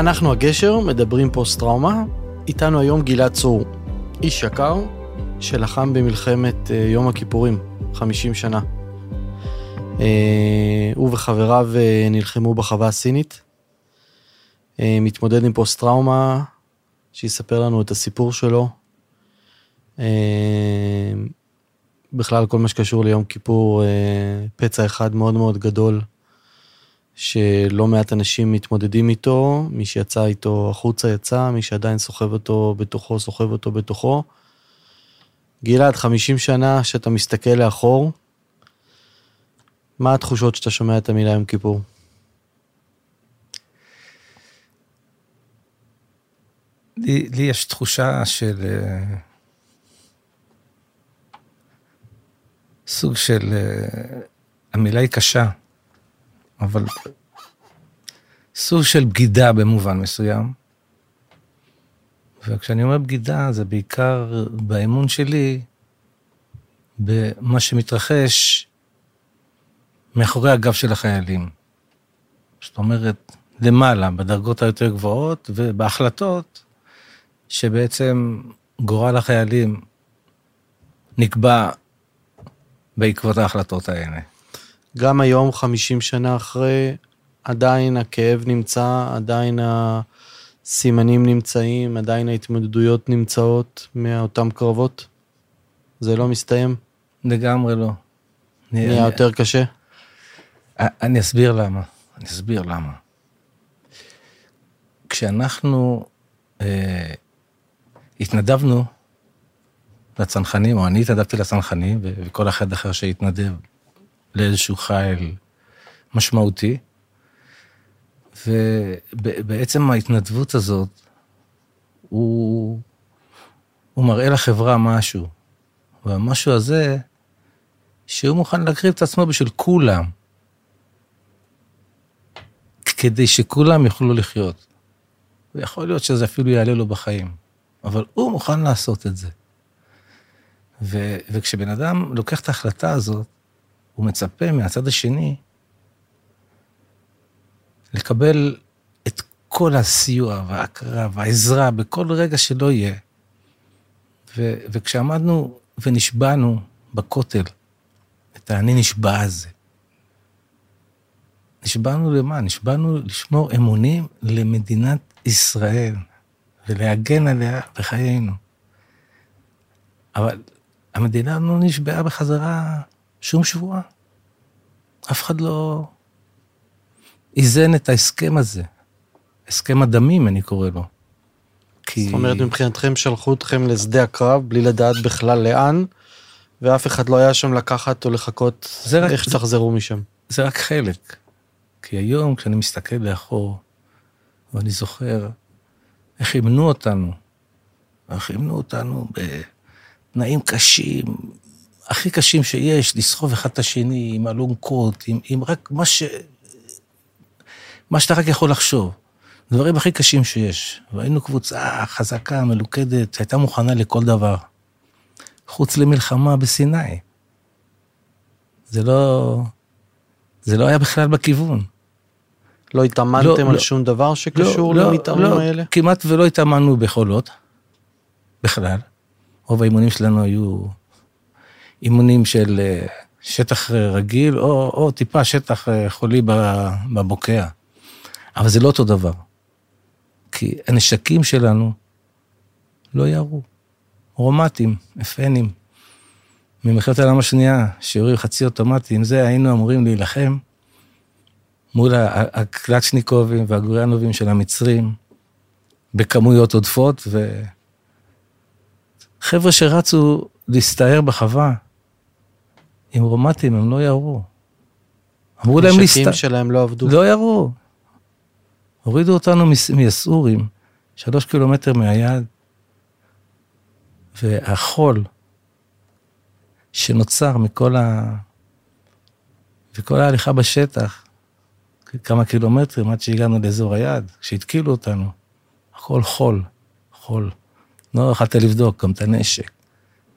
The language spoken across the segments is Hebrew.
אנחנו הגשר, מדברים פוסט-טראומה. איתנו היום גלעד צור, איש יקר שלחם במלחמת אה, יום הכיפורים, 50 שנה. אה, הוא וחבריו אה, נלחמו בחווה הסינית. מתמודד עם פוסט-טראומה, שיספר לנו את הסיפור שלו. בכלל, כל מה שקשור ליום כיפור, פצע אחד מאוד מאוד גדול שלא מעט אנשים מתמודדים איתו, מי שיצא איתו החוצה יצא, מי שעדיין סוחב אותו בתוכו, סוחב אותו בתוכו. גלעד, 50 שנה שאתה מסתכל לאחור, מה התחושות שאתה שומע את המילה יום כיפור? לי, לי יש תחושה של uh, סוג של, uh, המילה היא קשה, אבל סוג של בגידה במובן מסוים. וכשאני אומר בגידה, זה בעיקר באמון שלי במה שמתרחש מאחורי הגב של החיילים. זאת אומרת, למעלה, בדרגות היותר גבוהות, ובהחלטות שבעצם גורל החיילים נקבע בעקבות ההחלטות האלה. גם היום, 50 שנה אחרי, עדיין הכאב נמצא, עדיין הסימנים נמצאים, עדיין ההתמודדויות נמצאות מאותם קרבות? זה לא מסתיים? לגמרי לא. נהיה יותר קשה? אני אסביר למה. אני אסביר למה. כשאנחנו אה, התנדבנו לצנחנים, או אני התנדבתי לצנחנים, וכל אחד אחר שהתנדב לאיזשהו חייל משמעותי. ובעצם ההתנדבות הזאת, הוא, הוא מראה לחברה משהו. והמשהו הזה, שהוא מוכן להקריב את עצמו בשביל כולם, כדי שכולם יוכלו לחיות. ויכול להיות שזה אפילו יעלה לו בחיים, אבל הוא מוכן לעשות את זה. ו, וכשבן אדם לוקח את ההחלטה הזאת, הוא מצפה מהצד השני לקבל את כל הסיוע וההכרה והעזרה בכל רגע שלא יהיה. ו- וכשעמדנו ונשבענו בכותל, את האני נשבע הזה, נשבענו למה? נשבענו לשמור אמונים למדינת ישראל ולהגן עליה בחיינו. אבל המדינה לא נשבעה בחזרה שום שבועה. אף אחד לא איזן את ההסכם הזה. הסכם הדמים, אני קורא לו. כי... זאת אומרת, מבחינתכם שלחו אתכם לשדה הקרב בלי לדעת בכלל לאן, ואף אחד לא היה שם לקחת או לחכות רק, איך שתחזרו משם. זה רק חלק. כי היום, כשאני מסתכל לאחור, ואני זוכר איך אימנו אותנו, איך אימנו אותנו בתנאים קשים, הכי קשים שיש, לסחוב אחד את השני עם אלונקות, עם, עם רק מה ש... מה שאתה רק יכול לחשוב. דברים הכי קשים שיש. והיינו קבוצה חזקה, מלוכדת, שהייתה מוכנה לכל דבר. חוץ למלחמה בסיני. זה לא... זה לא היה בכלל בכיוון. לא התאמנתם לא, על לא, שום דבר שקשור לא, למתאמנים לא, האלה? כמעט ולא התאמנו בחולות, בכלל. רוב האימונים שלנו היו אימונים של אה, שטח רגיל, או, או טיפה שטח אה, חולי בבוקע. אבל זה לא אותו דבר. כי הנשקים שלנו לא יערו. רומטים, אפנים. ממלחמת העולם השנייה, שיעורים חצי אוטומטיים, זה היינו אמורים להילחם מול הקלצ'ניקובים והגוריאנובים של המצרים, בכמויות עודפות, וחבר'ה שרצו להסתער בחווה, עם רומטים, הם לא ירו. אמרו להם להסתער. הנשקים שלהם לא עבדו. לא ירו. הורידו אותנו מיסעורים, שלוש קילומטר מהיד, והחול שנוצר מכל ה... וכל ההליכה בשטח, כמה קילומטרים עד שהגענו לאזור היעד, כשהתקילו אותנו. הכל חול, חול. לא יכולת לבדוק גם את הנשק.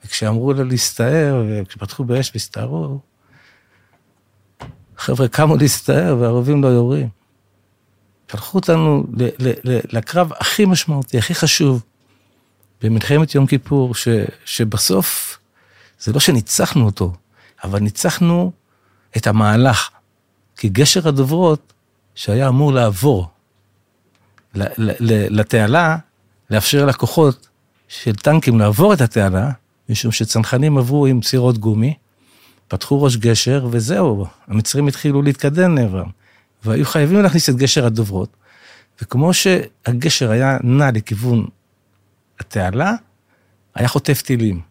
וכשאמרו לו להסתער, וכשפתחו באש והסתערו, חבר'ה קמו להסתער והערבים לא יורים. שלחו אותנו ל- ל- ל- לקרב הכי משמעותי, הכי חשוב, במלחמת יום כיפור, ש- שבסוף זה לא שניצחנו אותו, אבל ניצחנו את המהלך. כי גשר הדוברות, שהיה אמור לעבור לתעלה, לאפשר לכוחות של טנקים לעבור את התעלה, משום שצנחנים עברו עם סירות גומי, פתחו ראש גשר, וזהו, המצרים התחילו להתקדם לעברם. והיו חייבים להכניס את גשר הדוברות. וכמו שהגשר היה נע לכיוון התעלה, היה חוטף טילים.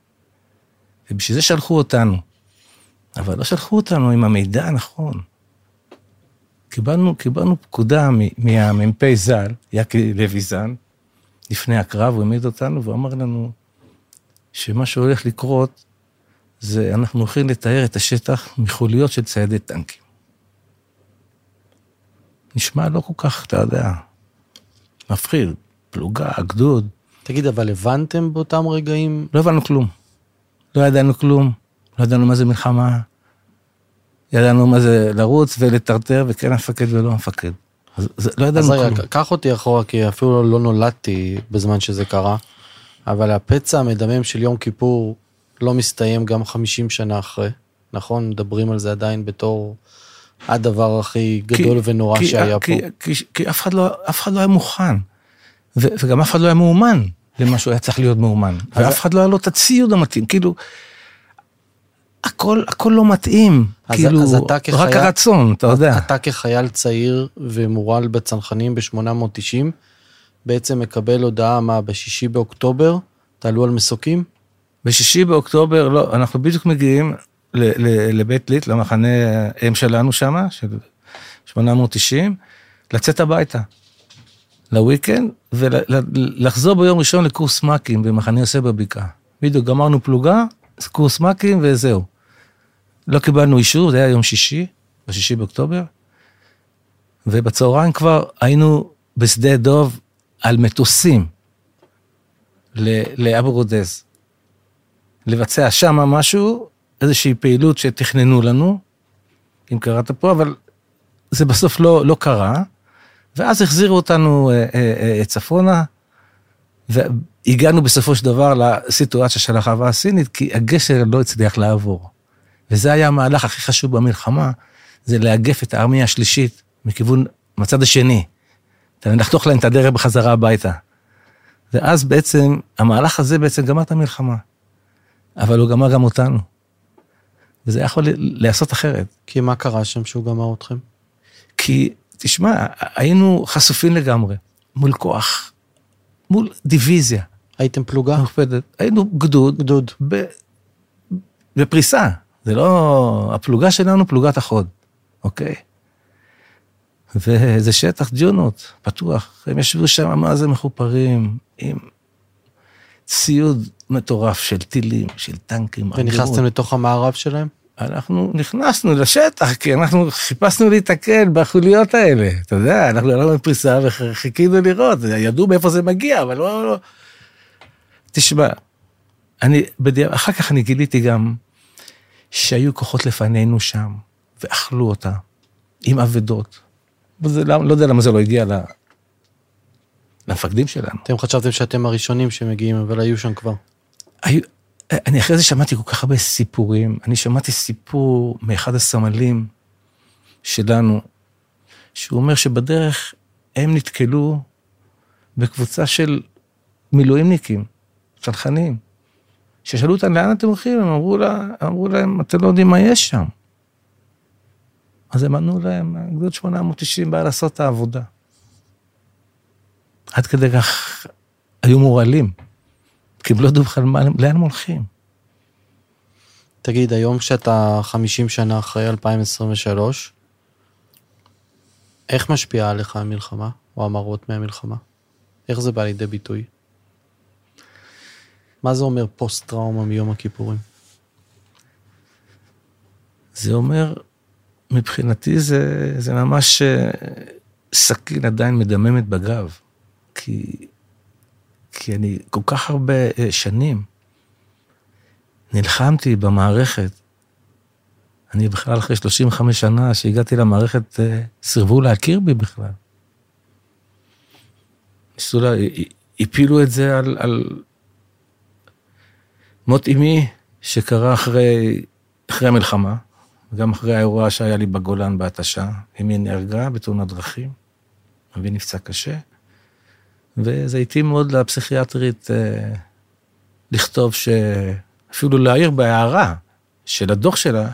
ובשביל זה שלחו אותנו. אבל לא שלחו אותנו עם המידע הנכון. קיבלנו, קיבלנו פקודה מהמ"פ ז"ל, יקי לוי ז"ל, לפני הקרב, הוא העמיד אותנו ואמר לנו שמה שהולך לקרות זה אנחנו הולכים לתאר את השטח מחוליות של ציידי טנקים. נשמע לא כל כך, אתה יודע, מפחיד, פלוגה, גדוד. תגיד, אבל הבנתם באותם רגעים? לא הבנו כלום. לא ידענו כלום, לא ידענו מה זה מלחמה, ידענו מה זה לרוץ ולטרטר, וכן המפקד ולא המפקד. אז זה, לא ידענו אז כלום. רגע, קח אותי אחורה, כי אפילו לא נולדתי בזמן שזה קרה, אבל הפצע המדמם של יום כיפור לא מסתיים גם 50 שנה אחרי, נכון? מדברים על זה עדיין בתור הדבר הכי גדול כי- ונורא כי- שהיה כי, פה. כי, כי אף, אחד לא, אף אחד לא היה מוכן, ו, וגם אף אחד לא היה מאומן למה שהוא היה צריך להיות מאומן, אז- ואף אחד לא היה לו את הציוד המתאים, כאילו, הכל, הכל לא מתאים, אז- כאילו, אז אתה כחייל- רק הרצון, אתה יודע. אתה כחייל צעיר ומורל בצנחנים ב-890, בעצם מקבל הודעה, מה, בשישי באוקטובר, תעלו על מסוקים? בשישי באוקטובר, לא, אנחנו בדיוק מגיעים ל- ל- לבית ליט, למחנה אם שלנו שם, של 890, לצאת הביתה, לוויקנד, ולחזור ביום ראשון לקורס מ"כים במחנה יוסף בבקעה. בדיוק גמרנו פלוגה, קורס מ"כים וזהו. לא קיבלנו אישור, זה היה יום שישי, בשישי באוקטובר, ובצהריים כבר היינו בשדה דוב על מטוסים לאבו רודז. לבצע שם משהו, איזושהי פעילות שתכננו לנו, אם קראת פה, אבל זה בסוף לא, לא קרה, ואז החזירו אותנו אה, אה, אה, צפונה, והגענו בסופו של דבר לסיטואציה של החווה הסינית, כי הגשר לא הצליח לעבור. וזה היה המהלך הכי חשוב במלחמה, זה לאגף את הארמיה השלישית מכיוון, מהצד השני. לחתוך להם את הדרך בחזרה הביתה. ואז בעצם, המהלך הזה בעצם גמר את המלחמה. אבל הוא גמר גם אותנו. וזה יכול להיעשות אחרת. כי מה קרה שם שהוא גמר אתכם? כי, תשמע, היינו חשופים לגמרי, מול כוח, מול דיוויזיה הייתם פלוגה? מוקפדת. היינו גדוד, גדוד. ב, בפריסה. זה לא... הפלוגה שלנו פלוגת החוד, אוקיי? וזה שטח ג'ונות, פתוח. הם ישבו שם, מה זה מחופרים, עם ציוד מטורף של טילים, של טנקים. ונכנסתם ארגירות. לתוך המערב שלהם? אנחנו נכנסנו לשטח, כי אנחנו חיפשנו להתקל בחוליות האלה. אתה יודע, אנחנו עלינו בפריסה וחיכינו לראות, ידעו מאיפה זה מגיע, אבל לא... לא. תשמע, אני, בדיע... אחר כך אני גיליתי גם שהיו כוחות לפנינו שם, ואכלו אותה, עם אבדות. וזה, לא, לא יודע למה זה לא הגיע ל... למפקדים שלנו. אתם חשבתם שאתם הראשונים שמגיעים, אבל היו שם כבר. היו, אני אחרי זה שמעתי כל כך הרבה סיפורים. אני שמעתי סיפור מאחד הסמלים שלנו, שהוא אומר שבדרך הם נתקלו בקבוצה של מילואימניקים, צנחנים, ששאלו אותם לאן אתם הולכים, הם אמרו, לה, אמרו להם, אתם לא יודעים מה יש שם. אז הם ענו להם, גדוד 890 בא לעשות את העבודה. עד כדי כך היו מורעלים. כי הם לא ידעו בכלל לאן הם הולכים. תגיד, היום שאתה 50 שנה אחרי 2023, איך משפיעה עליך המלחמה, או המראות מהמלחמה? איך זה בא לידי ביטוי? מה זה אומר פוסט-טראומה מיום הכיפורים? זה אומר מבחינתי זה, זה ממש אה, סכין עדיין מדממת בגב. כי, כי אני כל כך הרבה אה, שנים נלחמתי במערכת. אני בכלל אחרי 35 שנה שהגעתי למערכת, אה, סירבו להכיר בי בכלל. ניסו לה, הפילו את זה על, על מות אמי שקרה אחרי, אחרי המלחמה, גם אחרי האירוע שהיה לי בגולן בהתשה. אמי נהרגה בתאונת דרכים, אבי נפצע קשה, וזה התאים מאוד לפסיכיאטרית אה, לכתוב ש... אפילו להעיר בהערה של הדוח שלה,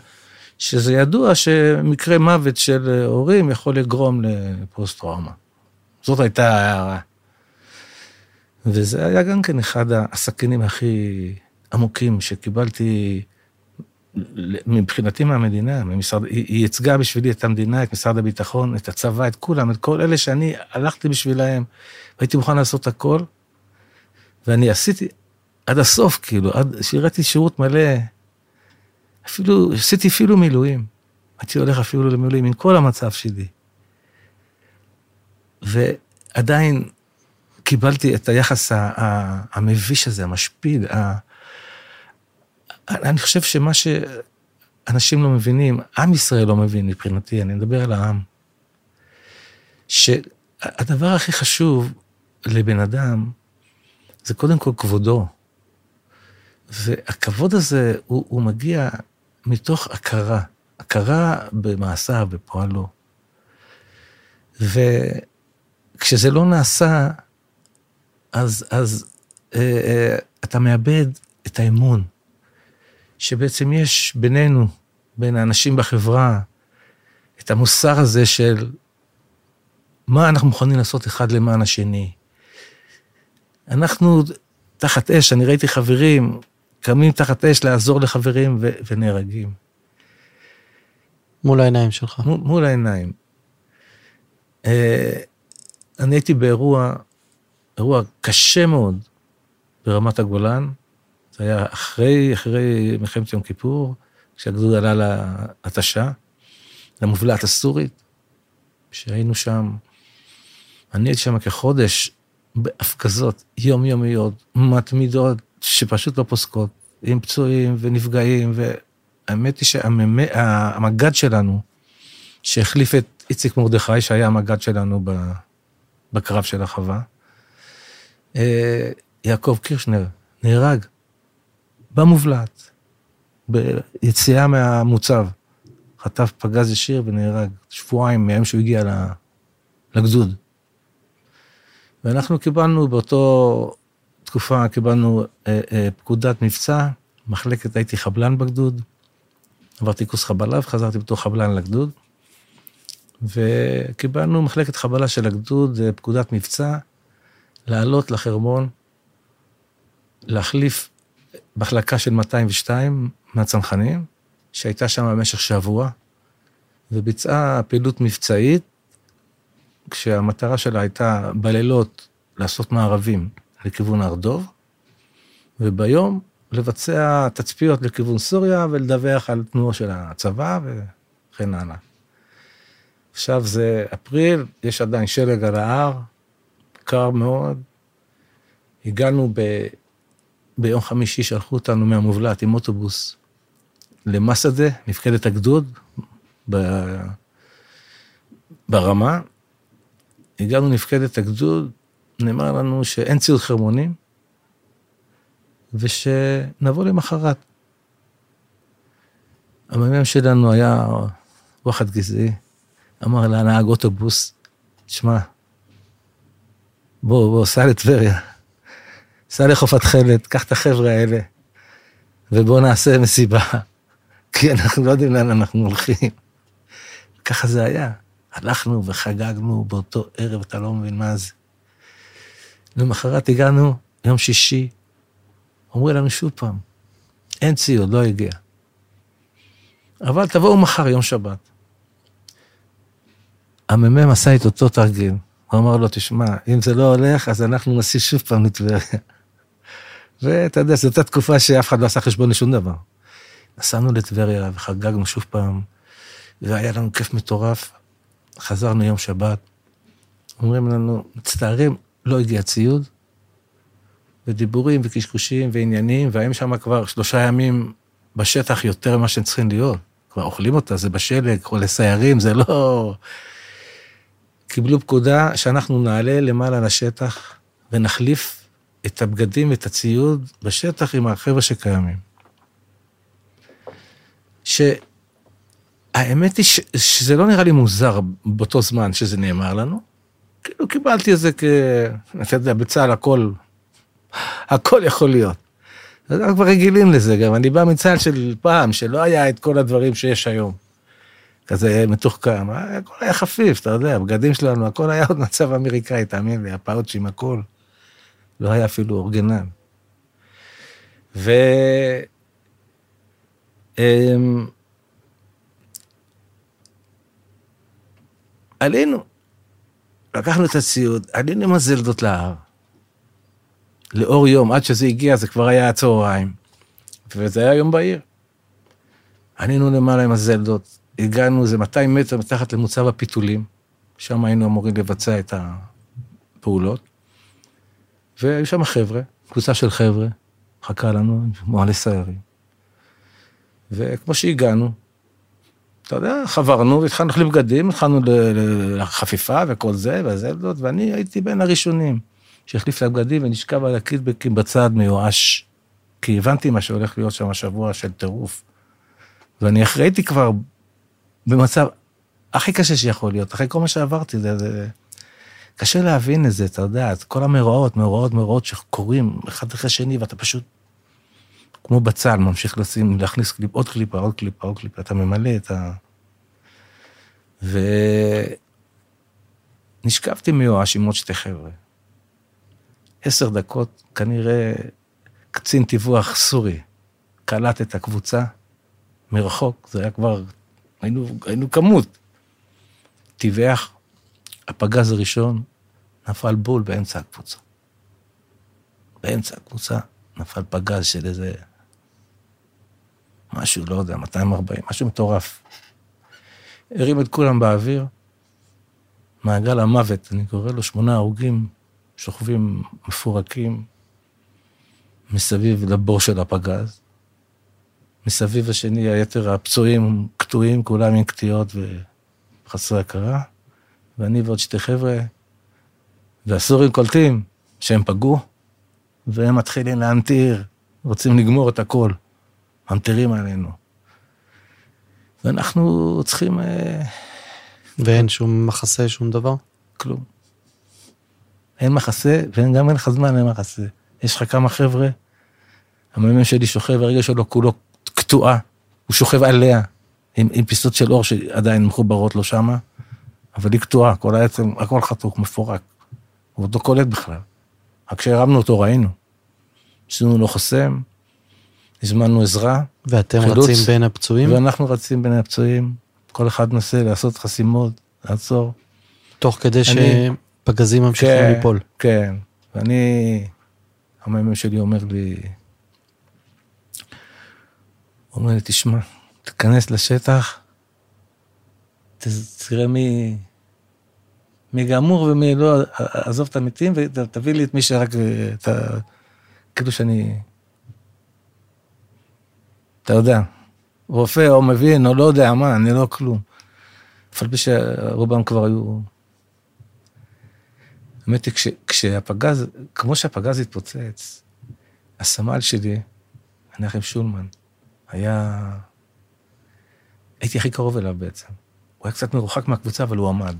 שזה ידוע שמקרה מוות של הורים יכול לגרום לפוסט-טראומה. זאת הייתה ההערה. וזה היה גם כן אחד הסכינים הכי עמוקים שקיבלתי מבחינתי מהמדינה, ממשרד, היא, ייצגה בשבילי את המדינה, את משרד הביטחון, את הצבא, את כולם, את כל אלה שאני הלכתי בשבילהם, והייתי מוכן לעשות הכל, ואני עשיתי עד הסוף, כאילו, עד שירתי שירות מלא, אפילו, עשיתי אפילו מילואים. הייתי הולך אפילו למילואים עם כל המצב שלי. ועדיין קיבלתי את היחס המביש הזה, המשפיל. אני חושב שמה שאנשים לא מבינים, עם ישראל לא מבין מבחינתי, אני מדבר על העם, שהדבר הכי חשוב לבן אדם זה קודם כל כבודו. והכבוד הזה, הוא, הוא מגיע מתוך הכרה, הכרה במעשיו, בפועלו. וכשזה לא נעשה, אז, אז אה, אה, אתה מאבד את האמון, שבעצם יש בינינו, בין האנשים בחברה, את המוסר הזה של מה אנחנו מוכנים לעשות אחד למען השני. אנחנו תחת אש, אני ראיתי חברים קמים תחת אש לעזור לחברים ו- ונהרגים. מול העיניים שלך. מול, מול העיניים. אה, אני הייתי באירוע, אירוע קשה מאוד ברמת הגולן. זה היה אחרי, אחרי מלחמת יום כיפור, כשהגדוד עלה להתשה, למובלעת הסורית, שהיינו שם. אני הייתי שם כחודש בהפגזות יומיומיות, מתמידות, שפשוט לא פוסקות, עם פצועים ונפגעים, והאמת היא שהמג"ד שלנו, שהחליף את איציק מרדכי, שהיה המג"ד שלנו בקרב של החווה, אה, יעקב קירשנר, נהרג במובלעת, ביציאה מהמוצב. חטף פגז ישיר ונהרג שבועיים מהיום שהוא הגיע לגדוד. ואנחנו קיבלנו באותו תקופה קיבלנו אה, אה, פקודת מבצע, מחלקת, הייתי חבלן בגדוד, עברתי קורס חבלה וחזרתי בתור חבלן לגדוד, וקיבלנו מחלקת חבלה של הגדוד, אה, פקודת מבצע, לעלות לחרמון, להחליף מחלקה של 202 מהצנחנים, שהייתה שם במשך שבוע, וביצעה פעילות מבצעית, כשהמטרה שלה הייתה בלילות לעשות מערבים לכיוון הר דוב, וביום לבצע תצפיות לכיוון סוריה ולדווח על תנועה של הצבא וכן הלאה. עכשיו זה אפריל, יש עדיין שלג על ההר, קר מאוד. הגענו ב... ביום חמישי, שלחו אותנו מהמובלעת עם אוטובוס למסעדה, מפקדת הגדוד, ב... ברמה. הגענו למפקדת הגדוד, נאמר לנו שאין ציוד חרמונים, ושנבוא למחרת. המ"מ שלנו היה וואחד גזעי, אמר לנהג אוטובוס, תשמע, בוא, בוא, סע לטבריה, סע לחוף התכלת, קח את החבר'ה האלה, ובוא נעשה מסיבה, כי אנחנו לא יודעים לאן אנחנו הולכים. ככה זה היה. הלכנו וחגגנו באותו ערב, אתה לא מבין מה זה. למחרת הגענו, יום שישי, אומרים לנו שוב פעם, אין ציוד, לא הגיע. אבל תבואו מחר, יום שבת. המ"מ עשה את אותו תרגיל. הוא אמר לו, תשמע, אם זה לא הולך, אז אנחנו נסיר שוב פעם לטבריה. ואתה יודע, זו הייתה תקופה שאף אחד לא עשה חשבון לשום דבר. נסענו לטבריה וחגגנו שוב פעם, והיה לנו כיף מטורף. חזרנו יום שבת, אומרים לנו, מצטערים, לא הגיע ציוד, ודיבורים וקשקושים ועניינים, והיום שם כבר שלושה ימים בשטח יותר ממה שהם צריכים להיות. כבר אוכלים אותה, זה בשלג, או לסיירים, זה לא... קיבלו פקודה שאנחנו נעלה למעלה לשטח ונחליף את הבגדים ואת הציוד בשטח עם החבר'ה שקיימים. שהאמת היא ש... שזה לא נראה לי מוזר באותו זמן שזה נאמר לנו. כאילו קיבלתי את זה כ... אתה יודע, בצה"ל הכל, הכל יכול להיות. אנחנו כבר רגילים לזה גם, אני בא מצה"ל של פעם, שלא היה את כל הדברים שיש היום. כזה מתוחכם, הכל היה חפיף, אתה יודע, הבגדים שלנו, הכל היה עוד מצב אמריקאי, תאמין לי, הפאוצ'ים, הכל. לא היה אפילו אורגנל. ו... אמ, עלינו, לקחנו את הציוד, עלינו עם הזלדות להר. לאור יום, עד שזה הגיע זה כבר היה הצהריים, וזה היה יום בהיר. עלינו למעלה עם הזלדות, הגענו איזה 200 מטר מתחת למוצב הפיתולים, שם היינו אמורים לבצע את הפעולות, והיו שם חבר'ה, קבוצה של חבר'ה, חכה לנו, מועלי סיירים. וכמו שהגענו, אתה יודע, חברנו והתחלנו להחליף בגדים, התחלנו לחפיפה וכל זה, והזלדות, ואני הייתי בין הראשונים שהחליף את הבגדים ונשכב על הקיטבקים בצד מיואש, כי הבנתי מה שהולך להיות שם השבוע של טירוף. ואני אחראיתי כבר במצב הכי קשה שיכול להיות, אחרי כל מה שעברתי, זה, זה... קשה להבין את זה, אתה יודע, את כל המאורעות, מאורעות, מאורעות שקורים אחד אחרי שני, ואתה פשוט, כמו בצל, ממשיך לשים, להכניס קליפ, עוד קליפה, עוד קליפה, עוד קליפה, אתה ממלא את ה... ונשכבתי מיואש עם עוד שתי חבר'ה. עשר דקות, כנראה קצין טיווח סורי קלט את הקבוצה מרחוק, זה היה כבר היינו, היינו כמות. טיווח, הפגז הראשון נפל בול באמצע הקבוצה. באמצע הקבוצה נפל פגז של איזה... משהו, לא יודע, 240, משהו מטורף. הרים את כולם באוויר, מעגל המוות, אני קורא לו שמונה הרוגים שוכבים מפורקים מסביב לבור של הפגז. מסביב השני, היתר הפצועים קטועים, כולם עם קטיעות וחסרי הכרה, ואני ועוד שתי חבר'ה, והסורים קולטים שהם פגעו, והם מתחילים להמטיר, רוצים לגמור את הכל, ממטירים עלינו. ואנחנו צריכים... אה, ואין שום מחסה, שום דבר? כלום. אין מחסה, וגם אין לך זמן למחסה. יש לך כמה חבר'ה, המ"מ שלי שוכב, הרגע שלו כולו קטועה, הוא שוכב עליה, עם, עם פיסות של אור שעדיין מחוברות לו שמה, אבל היא קטועה, כל העצם, הכל חתוך, מפורק. הוא עוד לא קולט בכלל. רק כשהרמנו אותו ראינו. עשינו לו חוסם, הזמנו עזרה. ואתם חילוץ, רצים בין הפצועים? ואנחנו רצים בין הפצועים, כל אחד מנסה לעשות חסימות, לעצור. תוך כדי אני, שפגזים ממשיכים כן, ליפול. כן, ואני, המ"מ שלי אומר לי, הוא אומר לי, תשמע, תיכנס לשטח, תראה מי, מי גמור ומי לא, עזוב את המתים ותביא לי את מי שרק, אתה, כאילו שאני, אתה יודע, רופא או מבין או לא יודע מה, אני לא כלום. אף על פי שרובם כבר היו... האמת היא, כש, כשהפגז, כמו שהפגז התפוצץ, הסמל שלי, מנחם שולמן, היה... הייתי הכי קרוב אליו בעצם. הוא היה קצת מרוחק מהקבוצה, אבל הוא עמד.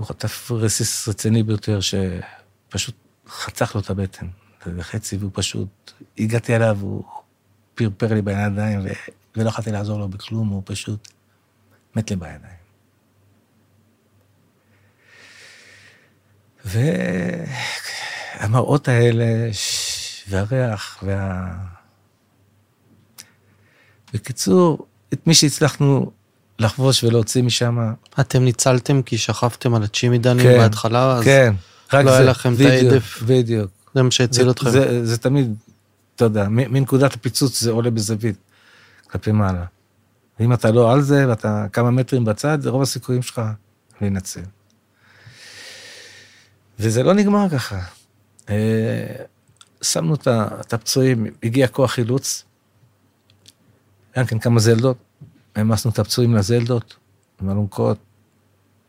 הוא חטף רסיס רציני ביותר, שפשוט חצח לו את הבטן. וחצי, והוא פשוט... הגעתי אליו, הוא פרפר לי בידיים, ו... ולא יכולתי לעזור לו בכלום, הוא פשוט מת לי בידיים. והמראות האלה, והריח, וה... בקיצור, את מי שהצלחנו לחבוש ולהוציא משם. אתם ניצלתם כי שכבתם על הצ'ימידנים כן, בהתחלה, אז כן, רק לא זה, היה לכם את העדף. בדיוק. זה מה שהציל אתכם. זה, זה תמיד, אתה יודע, מנקודת הפיצוץ זה עולה בזווית, כלפי מעלה. ואם אתה לא על זה ואתה כמה מטרים בצד, זה רוב הסיכויים שלך להינצל. וזה לא נגמר ככה. אה, שמנו את הפצועים, הגיע כוח חילוץ, גם כן כמה זלדות, העמסנו את הפצועים לזלדות, עם אלונקות,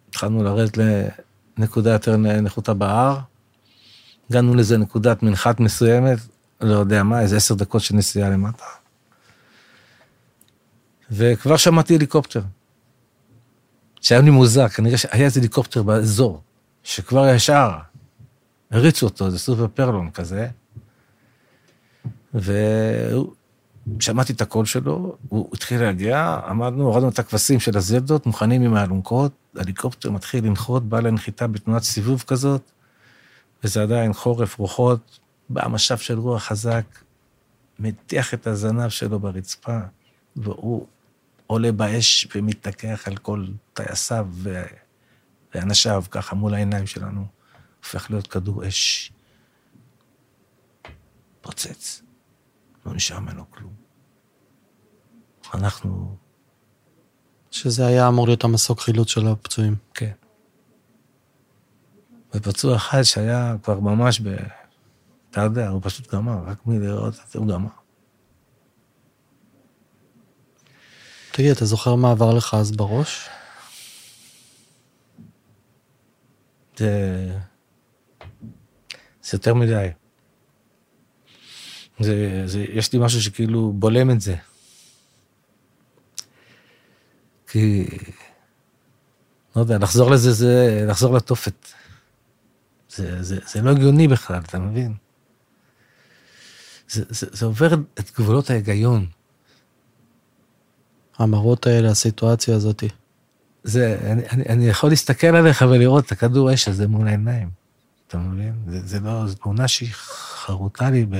התחלנו לרדת לנקודה יותר נחותה בהר, הגענו לזה נקודת מנחת מסוימת, לא יודע מה, איזה עשר דקות של נסיעה למטה. וכבר שמעתי הליקופטר. שהיה לי מוזר, כנראה שהיה איזה הליקופטר באזור, שכבר ישר הריצו אותו, זה סופר פרלון כזה. ושמעתי את הקול שלו, הוא התחיל להגיע, עמדנו, הורדנו את הכבשים של הזלדות, מוכנים עם האלונקות, הליקופטר מתחיל לנחות, בא לנחיתה בתנועת סיבוב כזאת, וזה עדיין חורף, רוחות, בא משב של רוח חזק, מטיח את הזנב שלו ברצפה, והוא עולה באש ומתתקח על כל טייסיו ואנשיו, ככה מול העיניים שלנו. הופך להיות כדור אש. פוצץ. לא נשאר ממנו כלום. אנחנו... שזה היה אמור להיות המסוק חילוץ של הפצועים. כן. ופצוע אחד שהיה כבר ממש ב... אתה יודע, הוא פשוט גמר, רק מלראות את זה הוא גמר. תגיד, אתה זוכר מה עבר לך אז בראש? זה... זה יותר מדי. זה, זה, יש לי משהו שכאילו בולם את זה. כי, לא יודע, לחזור לזה זה לחזור לתופת. זה, זה, זה לא הגיוני בכלל, אתה מבין? זה, זה, זה עובר את גבולות ההיגיון. המראות האלה, הסיטואציה הזאתי. זה, אני, אני, אני יכול להסתכל עליך ולראות את הכדור אש הזה מול העיניים. אתה מבין? זה, זה לא, זו תמונה שהיא חרוטה לי ב...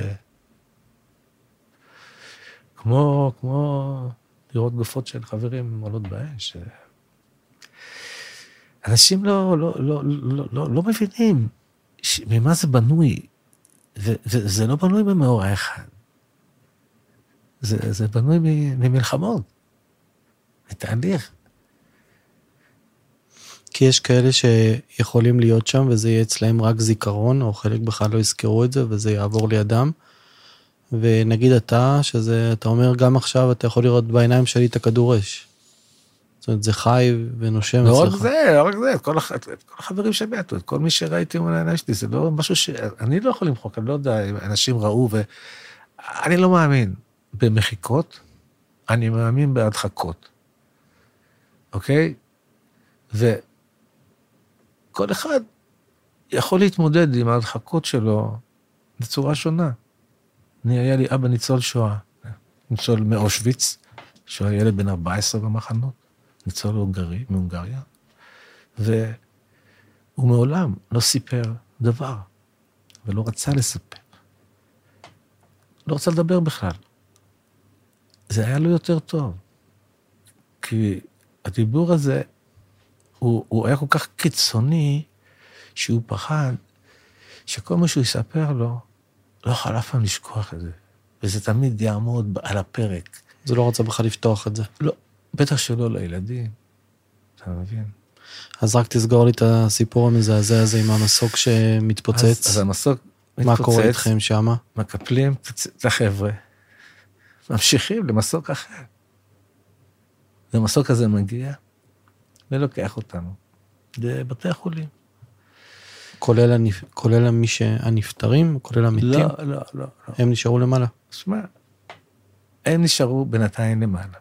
כמו, כמו לראות גופות של חברים עולות באש. אנשים לא, לא, לא, לא, לא, לא מבינים ש... ממה זה בנוי, וזה לא בנוי במאורע אחד. זה, זה בנוי ממלחמות, מתהליך. כי יש כאלה שיכולים להיות שם וזה יהיה אצלהם רק זיכרון, או חלק בכלל לא יזכרו את זה וזה יעבור לידם. ונגיד אתה, שזה, אתה אומר גם עכשיו אתה יכול לראות בעיניים שלי את הכדור אש. זאת אומרת, זה חי ונושם אצלך. לא רק זה, לא רק זה, את כל, הח... את כל החברים שמתו, את כל מי שראיתי מול העיניים שלי, זה לא משהו ש... אני לא יכול למחוק, אני לא יודע אם אנשים ראו ו... אני לא מאמין במחיקות, אני מאמין בהדחקות, אוקיי? ו... כל אחד יכול להתמודד עם ההדחקות שלו בצורה שונה. אני, היה לי אבא ניצול שואה, ניצול מאושוויץ, שהוא היה ילד בן 14 במחנות, ניצול הונגרי, מהונגריה, והוא מעולם לא סיפר דבר, ולא רצה לספר. לא רצה לדבר בכלל. זה היה לו יותר טוב, כי הדיבור הזה הוא, הוא היה כל כך קיצוני, שהוא פחד שכל מה שהוא יספר לו, לא יכול אף פעם לשכוח את זה. וזה תמיד יעמוד על הפרק. זה לא רצה בכלל לפתוח את זה. לא, בטח שלא לילדים, אתה מבין? אז רק תסגור לי את הסיפור המזעזע הזה עם המסוק שמתפוצץ. אז, אז המסוק מתפוצץ. מה קורה איתכם שמה? מקפלים את החבר'ה, ממשיכים למסוק אחר. המסוק הזה מגיע, ולוקח אותנו לבתי החולים. כולל, הנפ... כולל מי שהנפטרים? כולל המתים? לא, לא, לא, לא. הם נשארו למעלה? שמע, הם נשארו בינתיים למעלה.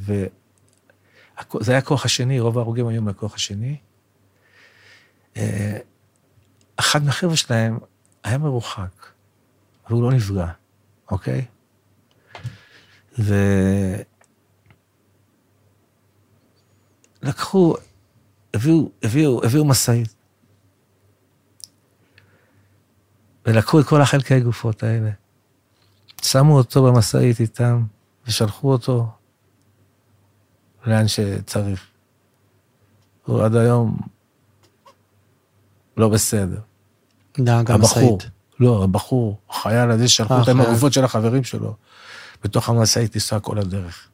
וזה היה הכוח השני, רוב ההרוגים היו מהכוח השני. אה, אחד מהחבר'ה שלהם היה מרוחק, והוא לא נפגע, אוקיי? ו... לקחו, הביאו, הביאו, הביאו משאית. ולקחו את כל החלקי הגופות האלה. שמו אותו במשאית איתם, ושלחו אותו לאן שצריך. הוא עד היום לא בסדר. נהג המשאית. לא, הבחור, החייל הזה, שלחו את הגופות של החברים שלו בתוך המשאית לנסוע כל הדרך.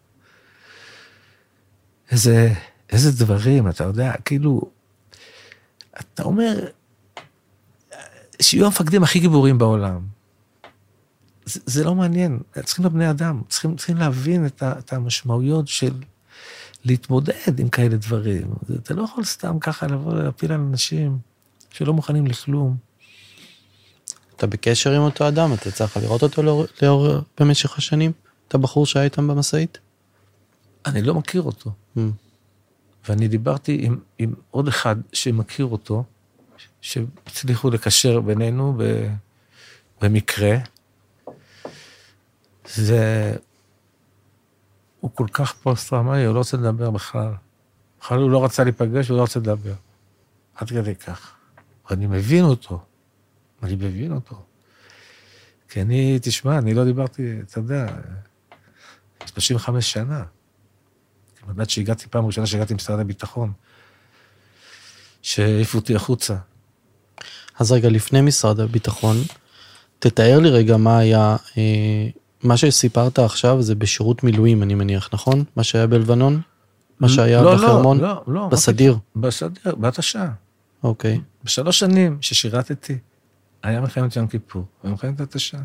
איזה, איזה דברים, אתה יודע, כאילו, אתה אומר, שיהיו המפקדים הכי גיבורים בעולם. זה, זה לא מעניין, צריכים להיות בני אדם, צריכים, צריכים להבין את, ה, את המשמעויות של להתמודד עם כאלה דברים. אתה לא יכול סתם ככה לבוא להפיל על אנשים שלא מוכנים לכלום. אתה בקשר עם אותו אדם? אתה צריך לראות אותו לאור, לאור במשך השנים? את הבחור שהיה איתם במשאית? אני לא מכיר אותו. Mm. ואני דיברתי עם, עם עוד אחד שמכיר אותו, שהצליחו לקשר בינינו במקרה, והוא כל כך פוסט-טראומטי, הוא לא רוצה לדבר בכלל. בכלל הוא לא רצה להיפגש, הוא לא רוצה לדבר. עד כדי כך. ואני מבין אותו. אני מבין אותו. כי אני, תשמע, אני לא דיברתי, אתה יודע, 35 שנה. עד שהגעתי, פעם ראשונה שהגעתי למשרד הביטחון, שהעיפו אותי החוצה. אז רגע, לפני משרד הביטחון, תתאר לי רגע מה היה, אה, מה שסיפרת עכשיו זה בשירות מילואים, אני מניח, נכון? מה שהיה בלבנון? מה שהיה לא, בחרמון? לא, לא, לא. בסדיר? בסדיר, בהתשה. אוקיי. בשלוש שנים ששירתתי, היה מלחמת יום כיפור, ומלחמת התשה.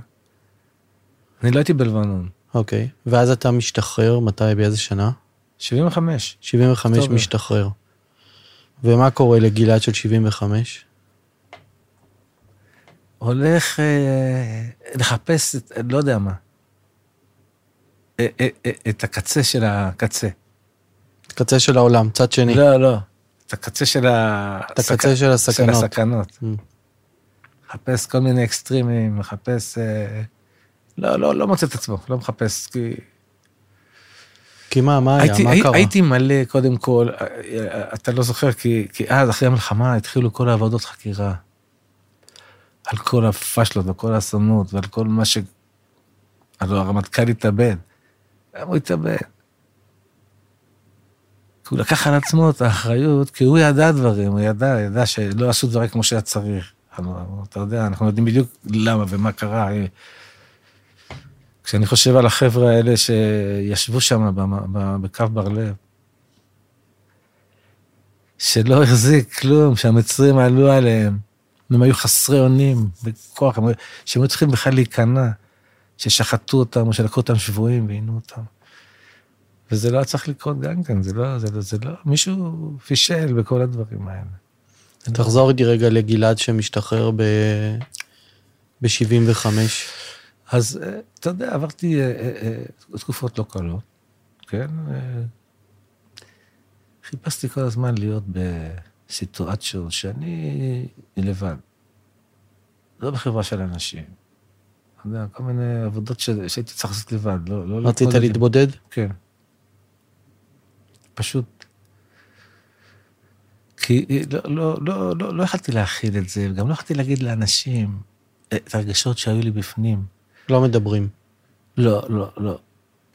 אני לא הייתי בלבנון. אוקיי. ואז אתה משתחרר, מתי, באיזה שנה? 75. 75 אוקטובר. משתחרר. ומה קורה לגלעד של 75? הולך אה, לחפש, את, לא יודע מה, אה, אה, אה, את הקצה של הקצה. קצה של העולם, צד שני. לא, לא. את הקצה של ה... את הקצה של הסכנות. של הסכנות. Mm. מחפש כל מיני אקסטרימים, מחפש... אה, לא, לא, לא מוצא את עצמו, לא מחפש, כי... כי מה, מה היה? הייתי, מה הי, קרה? הייתי מלא, קודם כל, אתה לא זוכר, כי, כי אז, אחרי המלחמה, התחילו כל העבודות חקירה. על כל הפשלות וכל האסונות ועל כל מה ש... הלוא הרמטכ"ל התאבד. למה הוא התאבד? כי הוא לקח על עצמו את האחריות, כי הוא ידע דברים, הוא ידע, ידע שלא עשו דברים כמו שהיה צריך. אתה יודע, אנחנו יודעים בדיוק למה ומה קרה. כשאני חושב על החבר'ה האלה שישבו שם בקו בר לב, שלא החזיק כלום, שהמצרים עלו עליהם, הם היו חסרי אונים, בכוח, שהם היו צריכים בכלל להיכנע, ששחטו אותם או שלקחו אותם שבויים ועינו אותם. וזה לא היה צריך לקרות גם כן, זה לא, זה לא, זה לא, מישהו פישל בכל הדברים האלה. תחזור איתי רגע לגלעד שמשתחרר ב... ב-75. אז אה, אתה יודע, עברתי אה, אה, אה, תקופות לא קלות, כן? אה, חיפשתי כל הזמן להיות בסיטואציות שאני לבד. לא בחברה של אנשים. אתה יודע, כל מיני עבודות ש- שהייתי צריך לעשות לבד, לא... לא רצית להתבודד? כן. פשוט... כי לא, לא, לא, לא, לא יכלתי להכיל את זה, וגם לא יכלתי להגיד לאנשים את הרגשות שהיו לי בפנים. לא מדברים. לא, לא, לא.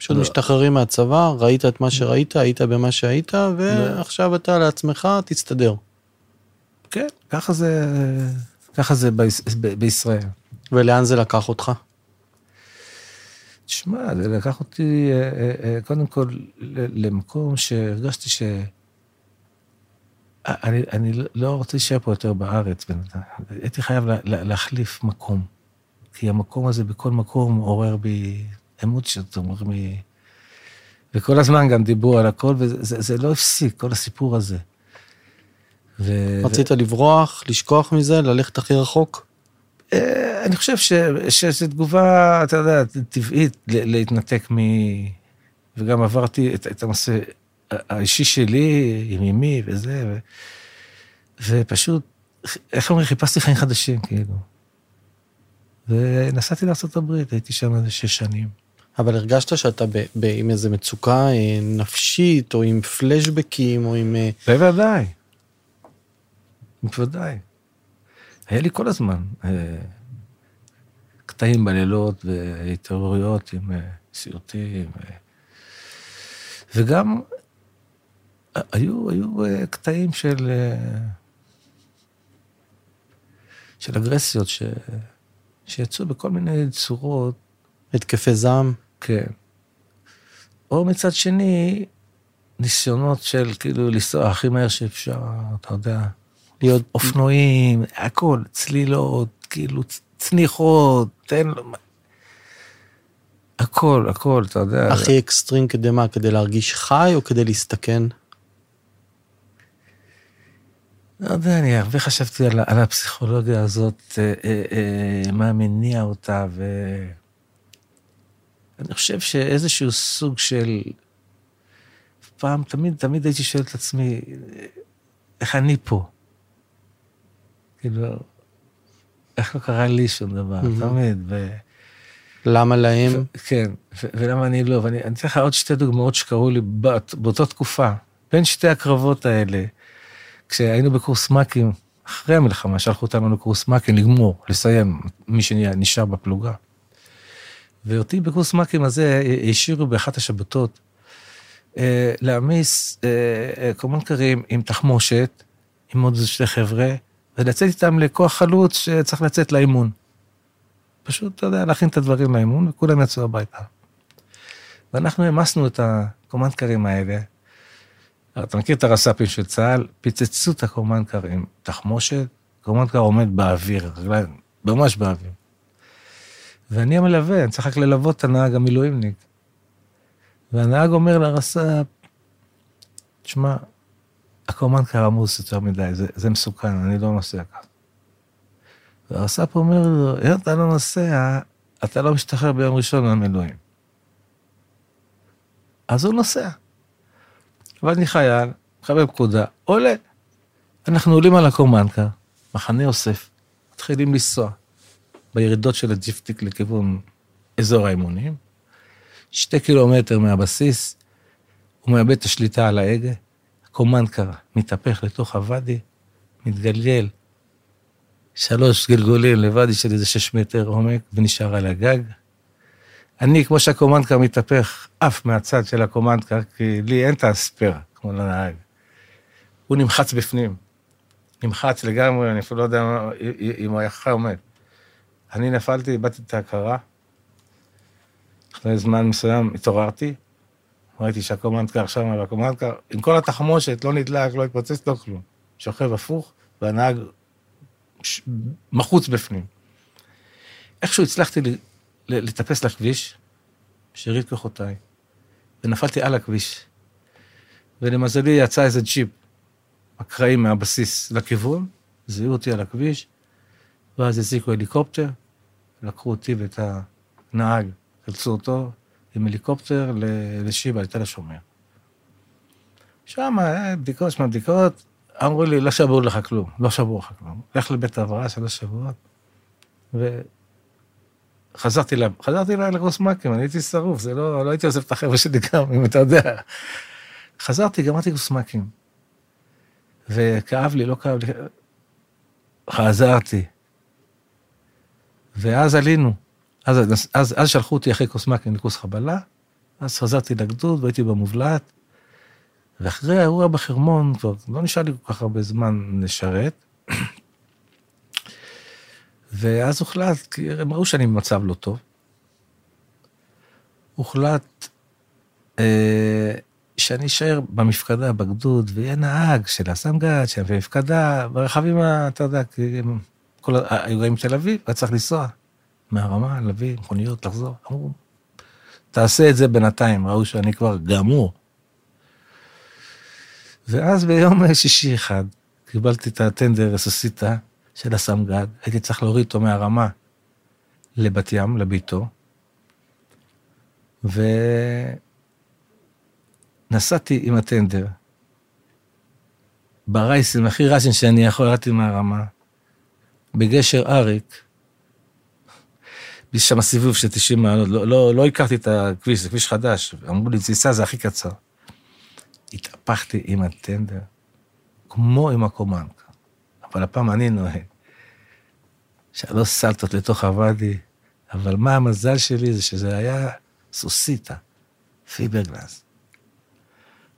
פשוט לא. משתחררים מהצבא, ראית את מה שראית, היית במה שהיית, ועכשיו אתה לעצמך, תסתדר. כן, ככה זה, ככה זה ביש, ב, בישראל. ולאן זה לקח אותך? תשמע, זה לקח אותי אה, אה, אה, קודם כל למקום שהרגשתי ש... אני, אני לא רוצה להישאר פה יותר בארץ. הייתי חייב לה, להחליף מקום. כי המקום הזה בכל מקום עורר בי אמוציות, עורר בי... וכל הזמן גם דיברו על הכל, וזה זה, זה לא הפסיק, כל הסיפור הזה. ו... רצית לברוח, לשכוח מזה, ללכת הכי רחוק? אה, אני חושב ש, שזו תגובה, אתה יודע, טבעית להתנתק מ... וגם עברתי את, את הנושא האישי שלי עם אמי וזה, ו, ופשוט, איך אומרים, חיפשתי חיים חדשים, כאילו. ונסעתי לארה"ב, הייתי שם איזה שש שנים. אבל הרגשת שאתה ב- ב- עם איזה מצוקה אה, נפשית, או עם פלשבקים, או עם... אה, בוודאי. בוודאי. היה לי כל הזמן אה, קטעים בלילות והתעוררויות עם סיוטים. וגם היו, היו קטעים של, של אגרסיות ש, שיצאו בכל מיני צורות, התקפי זעם? כן. או מצד שני, ניסיונות של כאילו לנסוע הכי מהר שאפשר, אתה יודע, להיות אופנועים, הכל, צלילות, כאילו צניחות, תן לו... הכל, הכל, אתה יודע. הכי אקסטרים כדי מה? כדי להרגיש חי או כדי להסתכן? לא יודע, אני הרבה חשבתי על, על הפסיכולוגיה הזאת, אה, אה, אה, מה מניע אותה, ואני חושב שאיזשהו סוג של... פעם, תמיד, תמיד הייתי שואל את עצמי, איך אני פה? כאילו, איך לא קרה לי שום דבר, mm-hmm. תמיד. ו... למה להם? ו- כן, ו- ולמה אני לא. ואני אתן לך עוד שתי דוגמאות שקרו לי באת, באותה תקופה, בין שתי הקרבות האלה. כשהיינו בקורס מ"כים, אחרי המלחמה, שלחו אותנו לקורס מ"כים לגמור, לסיים, מי שנשאר בפלוגה. ואותי בקורס מ"כים הזה השאירו באחת השבתות אה, להעמיס אה, אה, קומונקרים עם תחמושת, עם עוד שני חבר'ה, ולצאת איתם לכוח חלוץ שצריך לצאת לאימון. פשוט, אתה יודע, להכין את הדברים לאימון, וכולם יצאו הביתה. ואנחנו העמסנו את הקומנדקרים האלה אתה מכיר את הרס"פים של צה"ל? פיצצו את הקומנדקר עם תחמושת, קומנדקר עומד באוויר, ממש באוויר. ואני המלווה, אני צריך רק ללוות את הנהג המילואימניק. והנהג אומר לרס"פ, תשמע, הקומנדקר עמוס יותר מדי, זה, זה מסוכן, אני לא נוסע ככה. והרס"פ אומר לו, אם אתה לא נוסע, אתה לא משתחרר ביום ראשון מהמילואים. אז הוא נוסע. ואני חייל, מקבל פקודה, עולה. אנחנו עולים על הקומנדקר, מחנה יוסף, מתחילים לנסוע בירידות של הג'יפטיק לכיוון אזור האימונים. שתי קילומטר מהבסיס, הוא מאבד את השליטה על ההגה, הקומנקה מתהפך לתוך הוואדי, מתגלגל שלוש גלגולים לוואדי של איזה שש מטר עומק ונשאר על הגג. אני, כמו שהקומנדקר מתהפך, עף מהצד של הקומנדקר, כי לי אין את הספייר, כמו לנהג. הוא נמחץ בפנים. נמחץ לגמרי, אני אפילו לא יודע אם הוא היה חי או מת. אני נפלתי, איבדתי את ההכרה. אחרי זמן מסוים התעוררתי, ראיתי שהקומנדקר שם על הקומנדקר, עם כל התחמושת, לא נדלק, לא התפוצץ, לא כלום. שוכב הפוך, והנהג מחוץ בפנים. איכשהו הצלחתי לטפס לכביש, שארית כוחותיי, ונפלתי על הכביש. ולמזלי יצא איזה ג'יפ, אקראי מהבסיס לכיוון, זיהו אותי על הכביש, ואז הזיקו הליקופטר, לקחו אותי ואת הנהג, חלצו אותו עם הליקופטר לשיבא, לתל השומר. שם, אה, בדיקות, שמע בדיקות, אמרו לי, לא שבור לך כלום, לא שבור לך כלום. לך לבית ההבראה שלוש שבועות, ו... חזרתי לה, חזרתי לה לקורס מ"כים, אני הייתי שרוף, זה לא, לא הייתי עוזב את החבר'ה שלי גם, אם אתה יודע. חזרתי, גמרתי קורס מ"כים. וכאב לי, לא כאב לי, חזרתי. ואז עלינו. אז, אז, אז, שלחו אותי אחרי קורס מ"כים לקורס חבלה, אז חזרתי לגדוד והייתי במובלעת. ואחרי האירוע בחרמון, כבר לא נשאר לי כל כך הרבה זמן לשרת. ואז הוחלט, כי הם ראו שאני במצב לא טוב, הוחלט אה, שאני אשאר במפקדה, בגדוד, ויהיה נהג של הסמג"ד, של המפקדה, ברכבים, אתה יודע, כל האירועים בתל אביב, היה צריך לנסוע מהרמה, להביא מכוניות, לחזור. אמרו, תעשה את זה בינתיים, ראו שאני כבר גמור. ואז ביום שישי אחד, קיבלתי את הטנדר רסוסיטה, של הסמג"ד, הייתי צריך להוריד אותו מהרמה לבת ים, לביתו, ונסעתי עם הטנדר, ברייסים, הכי ראסים שאני יכול, ירדתי מהרמה, בגשר אריק, יש שם סיבוב של 90 מעלות, לא, לא, לא הכרתי את הכביש, זה כביש חדש, אמרו לי, תיסע, זה הכי קצר. התהפכתי עם הטנדר, כמו עם הקומנק. אבל הפעם אני נוהג. שלוש סלטות לתוך הוואדי, אבל מה המזל שלי זה שזה היה סוסיתא, פיברגלס.